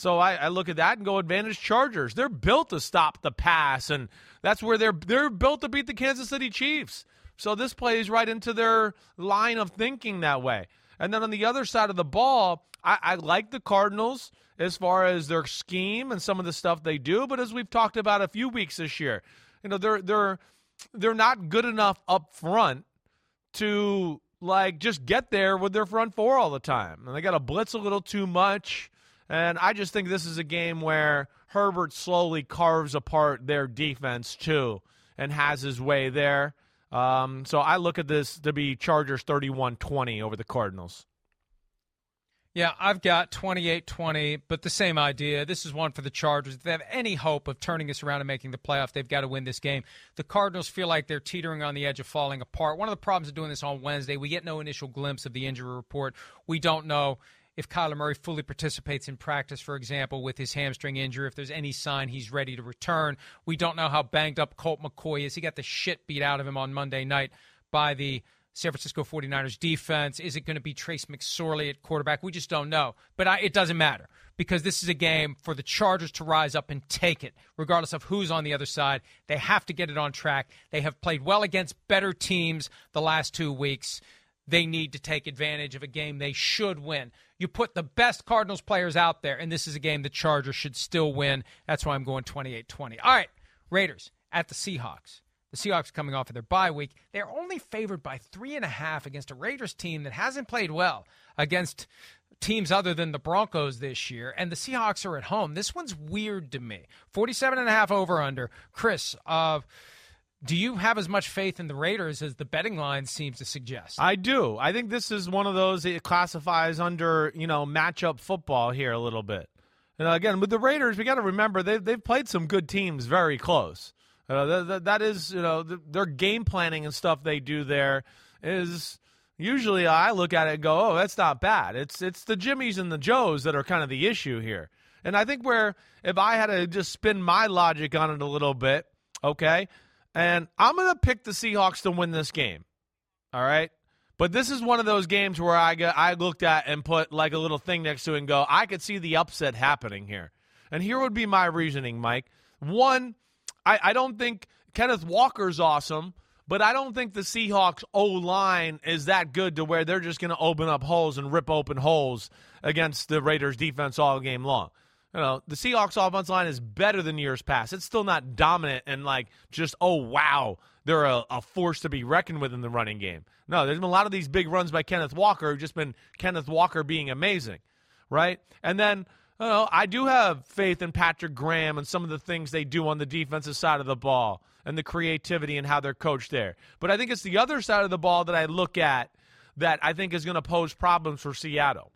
Speaker 2: So I, I, look at that and go advantage Chargers. They're built to stop the pass, and that's where they're they're built to beat the Kansas City Chiefs. So this plays right into their line of thinking that way. And then on the other side of the ball, I, I like the Cardinals as far as their scheme and some of the stuff they do. But as we've talked about a few weeks this year, you know they're they're they're not good enough up front to like just get there with their front four all the time. And they got to blitz a little too much. And I just think this is a game where Herbert slowly carves apart their defense too and has his way there. Um, so I look at this to be Chargers 31 20 over the Cardinals.
Speaker 1: Yeah, I've got 28 20, but the same idea. This is one for the Chargers. If they have any hope of turning this around and making the playoff, they've got to win this game. The Cardinals feel like they're teetering on the edge of falling apart. One of the problems of doing this on Wednesday, we get no initial glimpse of the injury report. We don't know if Kyler Murray fully participates in practice, for example, with his hamstring injury, if there's any sign he's ready to return. We don't know how banged up Colt McCoy is. He got the shit beat out of him on Monday night by the San Francisco 49ers defense? Is it going to be Trace McSorley at quarterback? We just don't know. But I, it doesn't matter because this is a game for the Chargers to rise up and take it, regardless of who's on the other side. They have to get it on track. They have played well against better teams the last two weeks. They need to take advantage of a game they should win. You put the best Cardinals players out there, and this is a game the Chargers should still win. That's why I'm going 28 20. All right, Raiders at the Seahawks. The Seahawks coming off of their bye week. They're only favored by three and a half against a Raiders team that hasn't played well against teams other than the Broncos this year. And the Seahawks are at home. This one's weird to me. 47 and a half over under. Chris, uh, do you have as much faith in the Raiders as the betting line seems to suggest?
Speaker 2: I do. I think this is one of those it classifies under, you know, matchup football here a little bit. And again, with the Raiders, we got to remember they've, they've played some good teams very close. Uh, that, that, that is, you know, the, their game planning and stuff they do there is usually I look at it and go, oh, that's not bad. It's it's the Jimmies and the Joes that are kind of the issue here. And I think where if I had to just spin my logic on it a little bit, okay, and I'm going to pick the Seahawks to win this game. All right. But this is one of those games where I got, I looked at and put like a little thing next to it and go, I could see the upset happening here. And here would be my reasoning, Mike. One, I, I don't think Kenneth Walker's awesome, but I don't think the Seahawks O line is that good to where they're just going to open up holes and rip open holes against the Raiders defense all game long. You know, the Seahawks offense line is better than years past. It's still not dominant and like just, oh, wow, they're a, a force to be reckoned with in the running game. No, there's been a lot of these big runs by Kenneth Walker, just been Kenneth Walker being amazing, right? And then well, I do have faith in Patrick Graham and some of the things they do on the defensive side of the ball and the creativity and how they're coached there. But I think it's the other side of the ball that I look at that I think is going to pose problems for Seattle.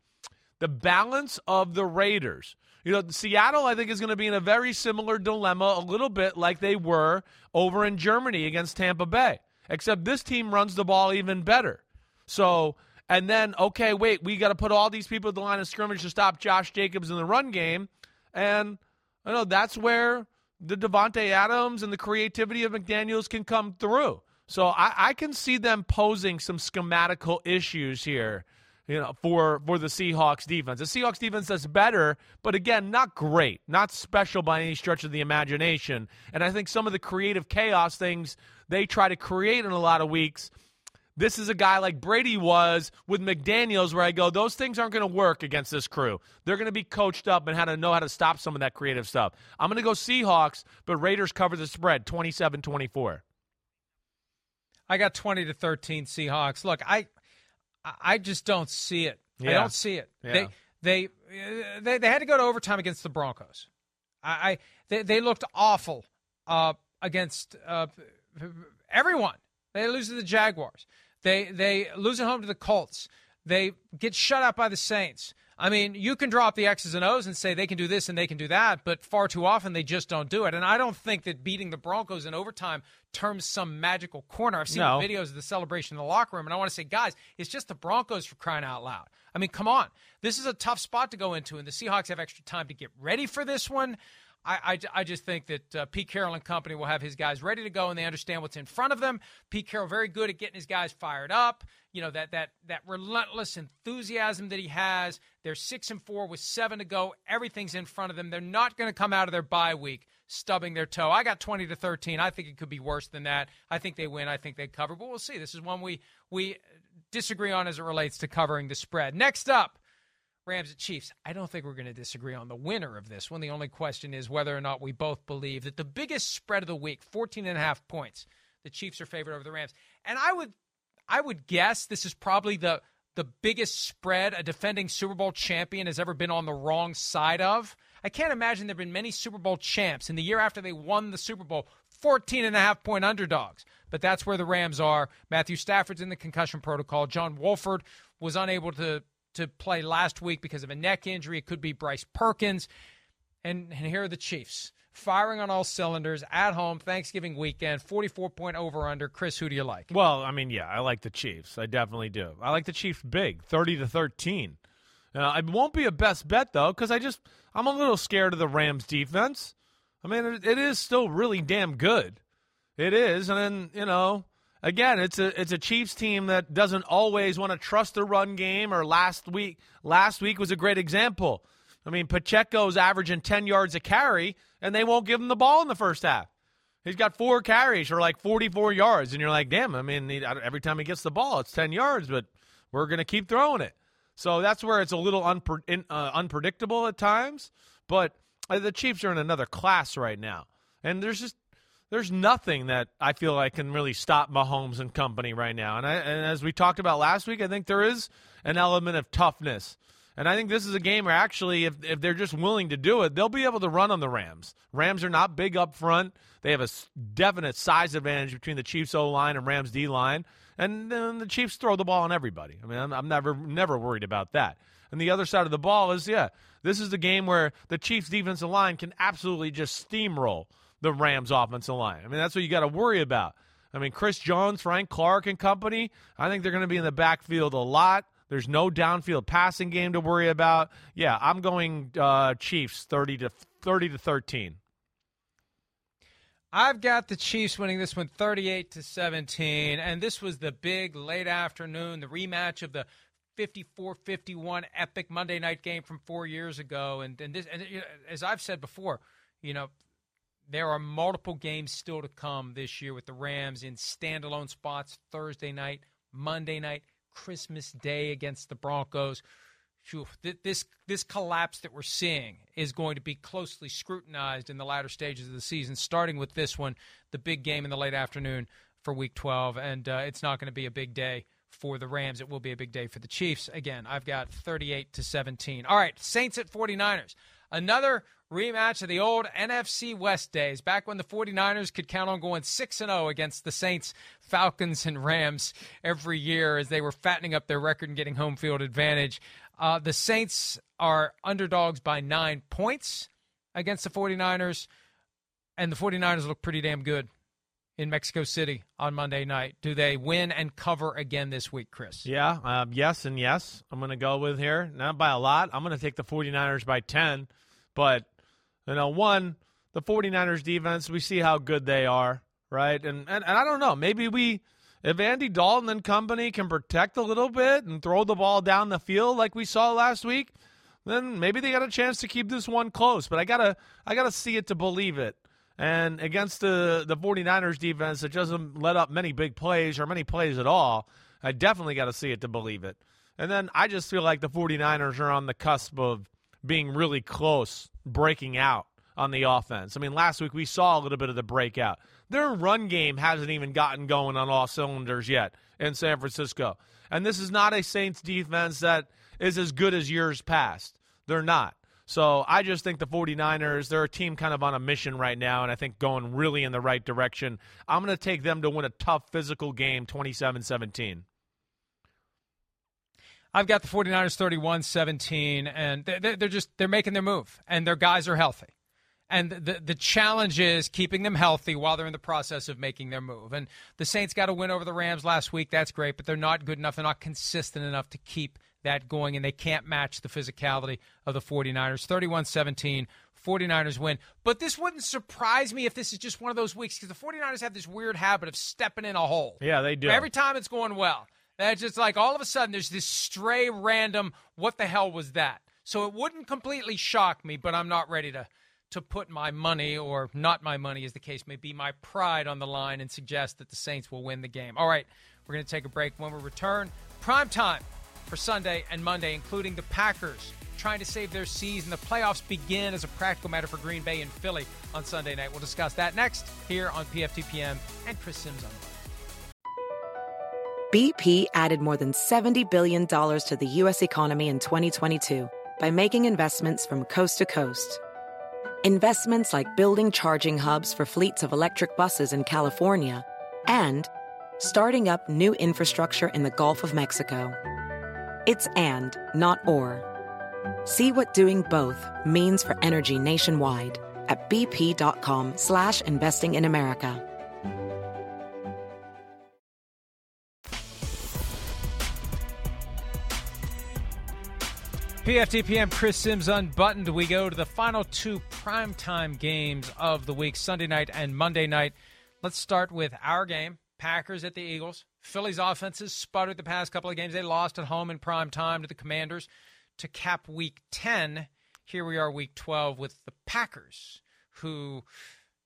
Speaker 2: The balance of the Raiders. You know, Seattle, I think, is going to be in a very similar dilemma, a little bit like they were over in Germany against Tampa Bay, except this team runs the ball even better. So and then, okay, wait, we got to put all these people at the line of scrimmage to stop Josh Jacobs in the run game. And I know that's where the Davante Adams and the creativity of McDaniels can come through. So I, I can see them posing some schematical issues here, you know, for for the Seahawks defense. The Seahawks defense does better, but again, not great, not special by any stretch of the imagination. And I think some of the creative chaos things they try to create in a lot of weeks – This is a guy like Brady was with McDaniels, where I go, those things aren't going to work against this crew. They're going to be coached up and how to know how to stop some of that creative stuff. I'm going to go Seahawks, but Raiders cover the spread 27 24.
Speaker 1: I got 20 to 13 Seahawks. Look, I I just don't see it.
Speaker 2: Yeah.
Speaker 1: I don't see it.
Speaker 2: Yeah.
Speaker 1: They, they they they had to go to overtime against the Broncos. I, I they, they looked awful uh, against uh, everyone. They lose to the Jaguars. They they lose at home to the Colts. They get shut out by the Saints. I mean, you can drop the X's and O's and say they can do this and they can do that, but far too often they just don't do it. And I don't think that beating the Broncos in overtime turns some magical corner. I've seen
Speaker 2: No.
Speaker 1: the videos of the celebration in the locker room, and I want to say, guys, it's just the Broncos for crying out loud. I mean, come on. This is a tough spot to go into, and the Seahawks have extra time to get ready for this one. I, I, I just think that uh, Pete Carroll and company will have his guys ready to go, and they understand what's in front of them. Pete Carroll very good at getting his guys fired up. You know that that that relentless enthusiasm that he has. They're six and four with seven to go. Everything's in front of them. They're not going to come out of their bye week stubbing their toe. I got twenty to thirteen. I think it could be worse than that. I think they win. I think they cover. But we'll see. This is one we we disagree on as it relates to covering the spread. Next up. Rams at Chiefs. I don't think we're going to disagree on the winner of this one. The only question is whether or not we both believe that the biggest spread of the week, 14 and a half points, the Chiefs are favored over the Rams. And I would I would guess this is probably the the biggest spread a defending Super Bowl champion has ever been on the wrong side of. I can't imagine there have been many Super Bowl champs in the year after they won the Super Bowl 14 and a half point underdogs. But that's where the Rams are. Matthew Stafford's in the concussion protocol. John Wolford was unable to to play last week because of a neck injury. It could be Bryce Perkins. And, and here are the Chiefs firing on all cylinders at home, Thanksgiving weekend, 44 point over under. Chris, who do you like?
Speaker 2: Well, I mean, yeah, I like the Chiefs. I definitely do. I like the Chiefs big, 30 to 13. Uh, it won't be a best bet though, because I just I'm a little scared of the Rams defense. I mean, it, it is still really damn good. It is, and then you know, again, it's a it's a Chiefs team that doesn't always want to trust the run game. Or last week, last week was a great example. I mean, Pacheco's averaging 10 yards a carry, and they won't give him the ball in the first half. He's got four carries for like 44 yards, and you're like, damn. I mean, he, every time he gets the ball, it's 10 yards, but we're going to keep throwing it. So that's where it's a little unpre- in, uh, unpredictable at times. But uh, the Chiefs are in another class right now, and there's just there's nothing that I feel like can really stop Mahomes and company right now. And, I, and as we talked about last week, I think there is an element of toughness. And I think this is a game where actually, if, if they're just willing to do it, they'll be able to run on the Rams. Rams are not big up front. They have a definite size advantage between the Chiefs O line and Rams D line. And then the Chiefs throw the ball on everybody. I mean, I'm, I'm never never worried about that. And the other side of the ball is, yeah, this is the game where the Chiefs defensive line can absolutely just steamroll the Rams offensive line. I mean, that's what you got to worry about. I mean, Chris Jones, Frank Clark, and company, I think they're going to be in the backfield a lot. There's no downfield passing game to worry about. Yeah, I'm going uh, Chiefs 30 to 30 to 13.
Speaker 1: I've got the Chiefs winning this one 38 to 17 and this was the big late afternoon the rematch of the 54-51 epic Monday night game from 4 years ago and and this and as I've said before you know there are multiple games still to come this year with the Rams in standalone spots Thursday night, Monday night, Christmas Day against the Broncos. This this collapse that we're seeing is going to be closely scrutinized in the latter stages of the season, starting with this one, the big game in the late afternoon for Week 12, and uh, it's not going to be a big day for the Rams. It will be a big day for the Chiefs. Again, I've got 38 to 17. All right, Saints at 49ers. Another rematch of the old NFC West days, back when the 49ers could count on going 6 and 0 against the Saints, Falcons, and Rams every year as they were fattening up their record and getting home field advantage. Uh, the Saints are underdogs by nine points against the 49ers, and the 49ers look pretty damn good in Mexico City on Monday night. Do they win and cover again this week, Chris?
Speaker 2: Yeah, um, yes, and yes. I'm going to go with here. Not by a lot. I'm going to take the 49ers by 10. But, you know, one, the 49ers defense, we see how good they are, right? And, and, and I don't know. Maybe we, if Andy Dalton and company can protect a little bit and throw the ball down the field like we saw last week, then maybe they got a chance to keep this one close. But I gotta, I gotta see it to believe it. And against the the 49ers defense that doesn't let up many big plays or many plays at all, I definitely got to see it to believe it. And then I just feel like the 49ers are on the cusp of being really close, breaking out on the offense. I mean, last week we saw a little bit of the breakout. Their run game hasn't even gotten going on all cylinders yet in San Francisco. And this is not a Saints defense that is as good as years past. They're not. So I just think the 49ers, they're a team kind of on a mission right now, and I think going really in the right direction. I'm going to take them to win a tough physical game 27 17.
Speaker 1: I've got the 49ers 31 17, and they're just they're making their move, and their guys are healthy. And the the challenge is keeping them healthy while they're in the process of making their move. And the Saints got a win over the Rams last week. That's great, but they're not good enough. They're not consistent enough to keep that going, and they can't match the physicality of the 49ers. 31 17, 49ers win. But this wouldn't surprise me if this is just one of those weeks because the 49ers have this weird habit of stepping in a hole.
Speaker 2: Yeah, they do.
Speaker 1: Every time it's going well. That's just like all of a sudden there's this stray random, what the hell was that? So it wouldn't completely shock me, but I'm not ready to to put my money or not my money as the case may be, my pride on the line and suggest that the Saints will win the game. All right, we're going to take a break when we return. Prime time for Sunday and Monday, including the Packers trying to save their season. The playoffs begin as a practical matter for Green Bay and Philly on Sunday night. We'll discuss that next here on PFTPM and Chris Sims on.
Speaker 3: BP added more than $70 billion to the U.S. economy in 2022 by making investments from coast to coast. Investments like building charging hubs for fleets of electric buses in California and starting up new infrastructure in the Gulf of Mexico. It's and, not or. See what doing both means for energy nationwide at bp.com slash investing in America.
Speaker 1: PFTPM Chris Sims unbuttoned. We go to the final two primetime games of the week, Sunday night and Monday night. Let's start with our game, Packers at the Eagles. Philly's offenses sputtered the past couple of games. They lost at home in prime time to the Commanders to cap week 10. Here we are, week 12, with the Packers, who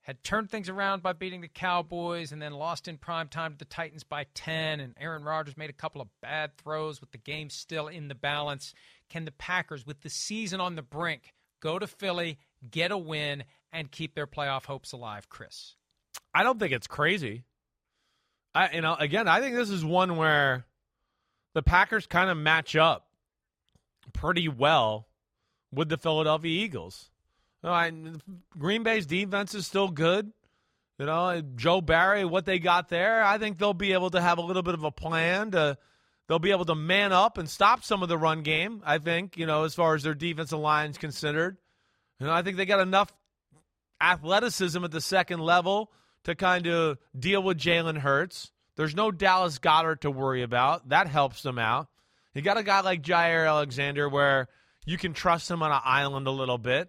Speaker 1: had turned things around by beating the Cowboys and then lost in prime time to the Titans by 10. And Aaron Rodgers made a couple of bad throws with the game still in the balance. Can the Packers, with the season on the brink, go to Philly, get a win, and keep their playoff hopes alive, Chris?
Speaker 2: I don't think it's crazy. I you know, again, I think this is one where the Packers kind of match up pretty well with the Philadelphia Eagles. You know, I, Green Bay's defense is still good. You know, Joe Barry, what they got there, I think they'll be able to have a little bit of a plan to they'll be able to man up and stop some of the run game, I think, you know, as far as their defensive line is considered. You know, I think they got enough athleticism at the second level to kind of deal with Jalen Hurts. There's no Dallas Goedert to worry about. That helps them out. You got a guy like Jaire Alexander where you can trust him on an island a little bit,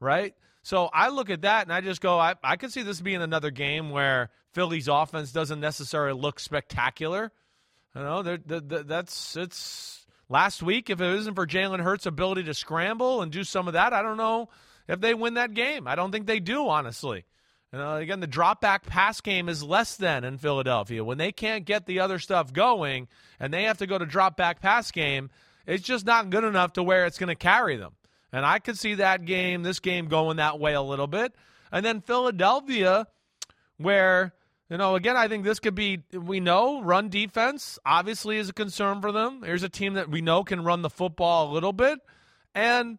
Speaker 2: right? So I look at that and I just go, I, I could see this being another game where Philly's offense doesn't necessarily look spectacular. You know, they're, they're, that's it's last week. If it isn't for Jalen Hurts' ability to scramble and do some of that, I don't know if they win that game. I don't think they do, honestly. You uh, know, again, the drop back pass game is less than in Philadelphia. When they can't get the other stuff going and they have to go to drop back pass game, it's just not good enough to where it's going to carry them. And I could see that game, this game going that way a little bit. And then Philadelphia, where, you know, again, I think this could be, we know run defense obviously is a concern for them. There's a team that we know can run the football a little bit. And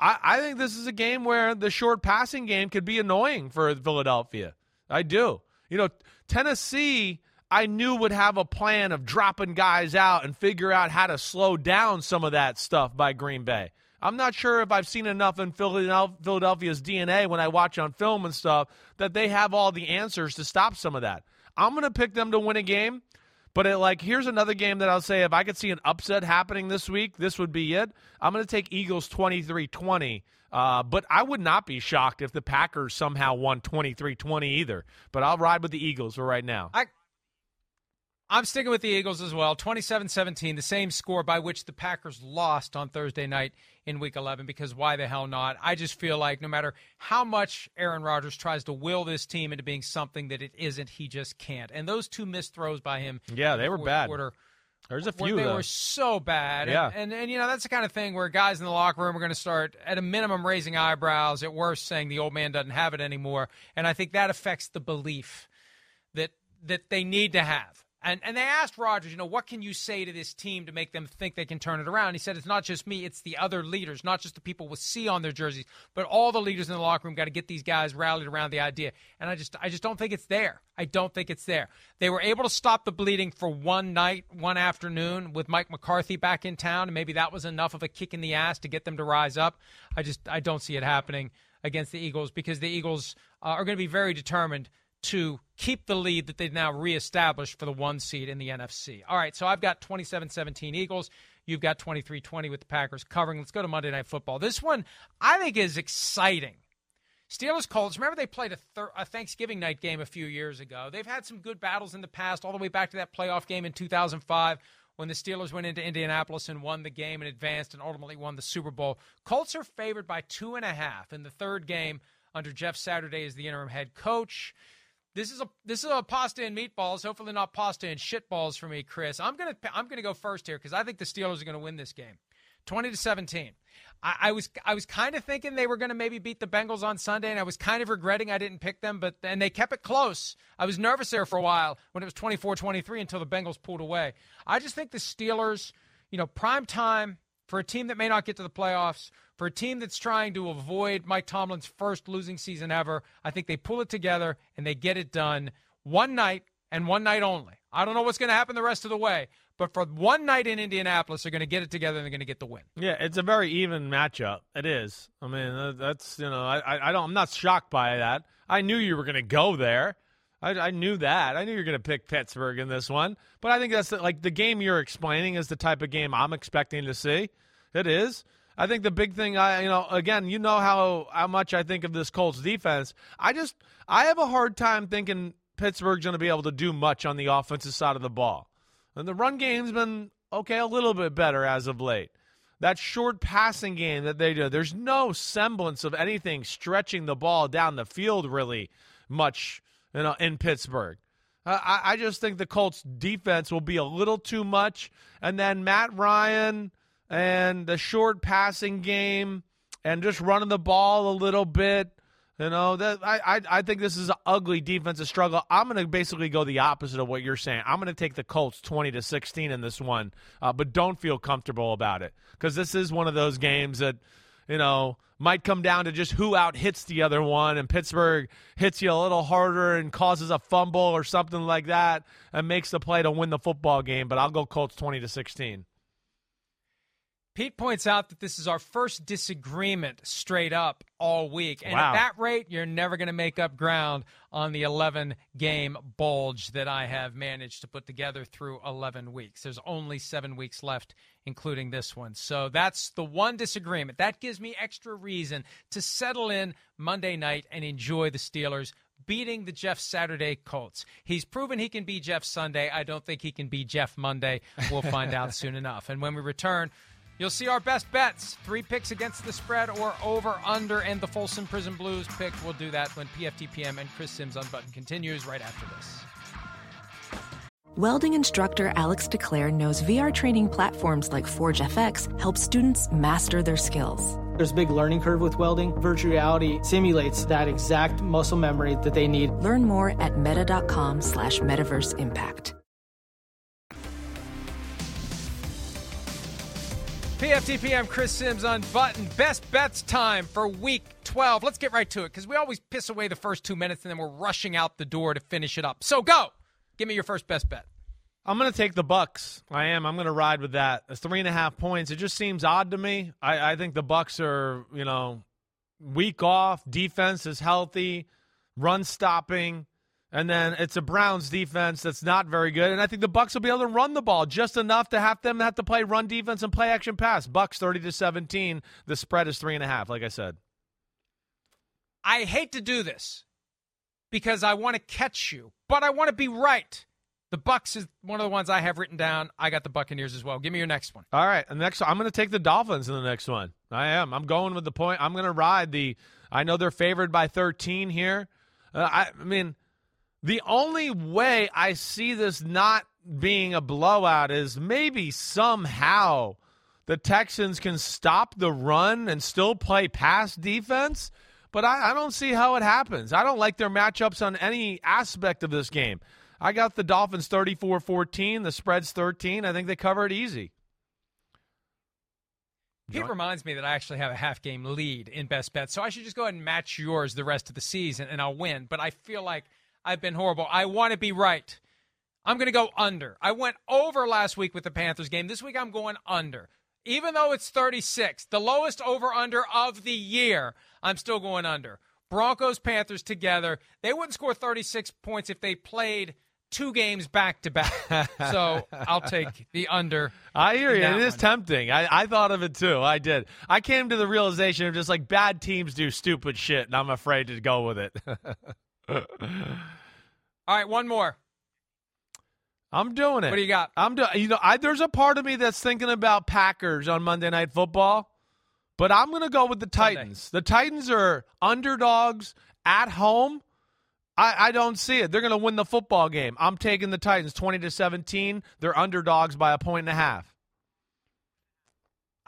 Speaker 2: I, I think this is a game where the short passing game could be annoying for Philadelphia. I do. You know, Tennessee, I knew would have a plan of dropping guys out and figure out how to slow down some of that stuff by Green Bay. I'm not sure if I've seen enough in Philadelphia's DNA when I watch on film and stuff that they have all the answers to stop some of that. I'm going to pick them to win a game. But it, like, here's another game that I'll say if I could see an upset happening this week, this would be it. I'm going to take Eagles 23 20. Uh, but I would not be shocked if the Packers somehow won 23 20 either. But I'll ride with the Eagles for right now.
Speaker 1: I, I'm sticking with the Eagles as well. 27 17, the same score by which the Packers lost on Thursday night in week 11, because why the hell not? I just feel like no matter how much Aaron Rodgers tries to will this team into being something that it isn't, he just can't. And those two missed throws by him.
Speaker 2: Yeah, they were bad.
Speaker 1: Quarter
Speaker 2: There's a few
Speaker 1: they
Speaker 2: though.
Speaker 1: were so bad. And-
Speaker 2: Yeah.
Speaker 1: And, and you know that's the kind of thing where guys in the locker room are going to start at a minimum raising eyebrows, at worst saying the old man doesn't have it anymore. And I think that affects the belief that that they need to have. And and they asked Rodgers, you know, what can you say to this team to make them think they can turn it around? He said it's not just me, it's the other leaders, not just the people with C on their jerseys, but all the leaders in the locker room got to get these guys rallied around the idea. And I just I just don't think it's there. I don't think it's there. They were able to stop the bleeding for one night, one afternoon with Mike McCarthy back in town, and maybe that was enough of a kick in the ass to get them to rise up. I just I don't see it happening against the Eagles because the Eagles uh, are going to be very determined to keep the lead that they've now reestablished for the one seed in the NFC. All right, so I've got 27 17 Eagles. You've got 23 20 with the Packers covering. Let's go to Monday Night Football. This one I think is exciting. Steelers Colts. Remember they played a, thir- a Thanksgiving night game a few years ago. They've had some good battles in the past, all the way back to that playoff game in 2005 when the Steelers went into Indianapolis and won the game and advanced and ultimately won the Super Bowl. Colts are favored by two and a half in the third game under Jeff Saturday as the interim head coach. This is a this is a pasta and meatballs. Hopefully not pasta and shitballs for me, Chris. I'm gonna I'm gonna go first here because I think the Steelers are gonna win this game, twenty to seventeen. I, I was I was kind of thinking they were gonna maybe beat the Bengals on Sunday, and I was kind of regretting I didn't pick them, but and they kept it close. I was nervous there for a while when it was 24-23 until the Bengals pulled away. I just think the Steelers, you know, prime time for a team that may not get to the playoffs, for a team that's trying to avoid Mike Tomlin's first losing season ever, I think they pull it together and they get it done one night and one night only. I don't know what's going to happen the rest of the way, but for one night in Indianapolis, they're going to get it together and they're going to get the win.
Speaker 2: Yeah, it's a very even matchup. It is. I mean, uh, that's you know, I, I, I don't, I'm not shocked by that. I knew you were going to go there. I, I knew that. I knew you were going to pick Pittsburgh in this one. But I think that's the, like the game you're explaining is the type of game I'm expecting to see. It is. I think the big thing, I you know, again, you know how how much I think of this Colts defense. I just I have a hard time thinking Pittsburgh's going to be able to do much on the offensive side of the ball. And the run game's been okay, a little bit better as of late. That short passing game that they do, there's no semblance of anything stretching the ball down the field really much, you know, in Pittsburgh. Uh, I, I just think the Colts defense will be a little too much, and then Matt Ryan and the short passing game and just running the ball a little bit. You know that I, I I think this is an ugly defensive struggle. I'm going to basically go the opposite of what you're saying. I'm going to take the Colts 20 to 16 in this one, uh, but don't feel comfortable about it because this is one of those games that you know might come down to just who out hits the other one, and Pittsburgh hits you a little harder and causes a fumble or something like that and makes the play to win the football game. But I'll go Colts 20 to 16.
Speaker 1: Pete points out that this is our first disagreement straight up all week. And
Speaker 2: Wow.
Speaker 1: at that rate, you're never going to make up ground on the 11 game bulge that I have managed to put together through 11 weeks. There's only seven weeks left, including this one. So that's the one disagreement. That gives me extra reason to settle in Monday night and enjoy the Steelers beating the Jeff Saturday Colts. He's proven he can be Jeff Sunday. I don't think he can be Jeff Monday. We'll find out soon enough. And when we return, You'll see our best bets, three picks against the spread or over under, and the Folsom Prison Blues pick. We'll do that when PFTPM and Chris Sims Unbutton continues right after this.
Speaker 4: Welding instructor Alex DeClaire knows VR training platforms like Forge FX help students master their skills.
Speaker 5: There's a big learning curve with welding. Virtual reality simulates that exact muscle memory that they need.
Speaker 4: Learn more at meta.com slash metaverse impact.
Speaker 1: PFTPM, Chris Sims Unbuttoned. Best bets time for week 12. Let's get right to it because we always piss away the first two minutes and then we're rushing out the door to finish it up. So go. Give me your first best bet.
Speaker 2: I'm going to take the Bucks. I am. I'm going to ride with that. It's three and a half points. It just seems odd to me. I, I think the Bucks are, you know, week off. Defense is healthy, run stopping, and then it's a Browns defense that's not very good. And I think the Bucks will be able to run the ball just enough to have them have to play run defense and play action pass. Bucks 30 to 17. The spread is three and a half. Like I said.
Speaker 1: I hate to do this because I want to catch you, but I want to be right. The Bucks is one of the ones I have written down. I got the Buccaneers as well. Give me your next one.
Speaker 2: All right, and next I'm going to take the Dolphins in the next one. I am. I'm going with the point. I'm going to ride the. I know they're favored by 13 here. Uh, I, I mean, the only way I see this not being a blowout is maybe somehow the Texans can stop the run and still play pass defense. But I, I don't see how it happens. I don't like their matchups on any aspect of this game. I got the Dolphins 34 14. The spread's 13. I think they cover it easy.
Speaker 1: Pete reminds me that I actually have a half game lead in best bets, so I should just go ahead and match yours the rest of the season and I'll win. But I feel like I've been horrible. I want to be right. I'm going to go under. I went over last week with the Panthers game. This week I'm going under. Even though it's 36, the lowest over under of the year, I'm still going under. Broncos Panthers together, they wouldn't score 36 points if they played two games back to back. So I'll take the under.
Speaker 2: I hear you. It is
Speaker 1: one.
Speaker 2: tempting. I, I thought of it too. I did. I came to the realization of just like bad teams do stupid shit, and I'm afraid to go with it.
Speaker 1: All right, one more.
Speaker 2: I'm doing it.
Speaker 1: What do you got?
Speaker 2: I'm doing. You know, I, there's a part of me that's thinking about Packers on Monday Night Football, but I'm going to go with the
Speaker 1: Sunday.
Speaker 2: Titans. The Titans are underdogs at home. I, I don't see it. They're going to win the football game. I'm taking the Titans 20 to 17. They're underdogs by a point and a half.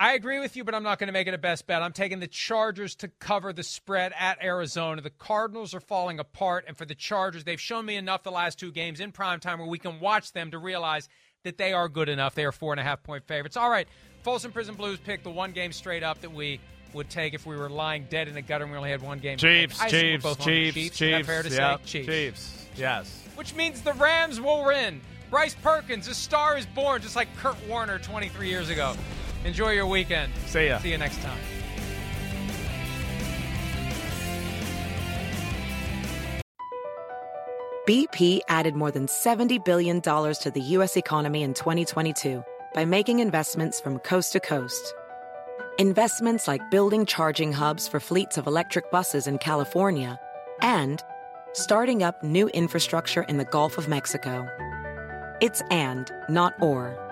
Speaker 1: I agree with you, but I'm not going to make it a best bet. I'm taking the Chargers to cover the spread at Arizona. The Cardinals are falling apart, and for the Chargers, they've shown me enough the last two games in prime time where we can watch them to realize that they are good enough. They are four and a half point favorites. All right, Folsom Prison Blues picked the one game straight up that we would take if we were lying dead in the gutter and we only had one game.
Speaker 2: Chiefs,
Speaker 1: I assume we're
Speaker 2: Chiefs,
Speaker 1: both
Speaker 2: Chiefs,
Speaker 1: Chiefs.
Speaker 2: Chiefs.
Speaker 1: Fair to
Speaker 2: yeah,
Speaker 1: say? Chiefs.
Speaker 2: Chiefs. Yes.
Speaker 1: Which means the Rams will win. Bryce Perkins, a star is born, just like Kurt Warner 23 years ago. Enjoy your weekend.
Speaker 2: See ya.
Speaker 1: See you next time.
Speaker 3: BP added more than $70 billion to the U.S. economy in 2022 by making investments from coast to coast. Investments like building charging hubs for fleets of electric buses in California and starting up new infrastructure in the Gulf of Mexico. It's and, not or.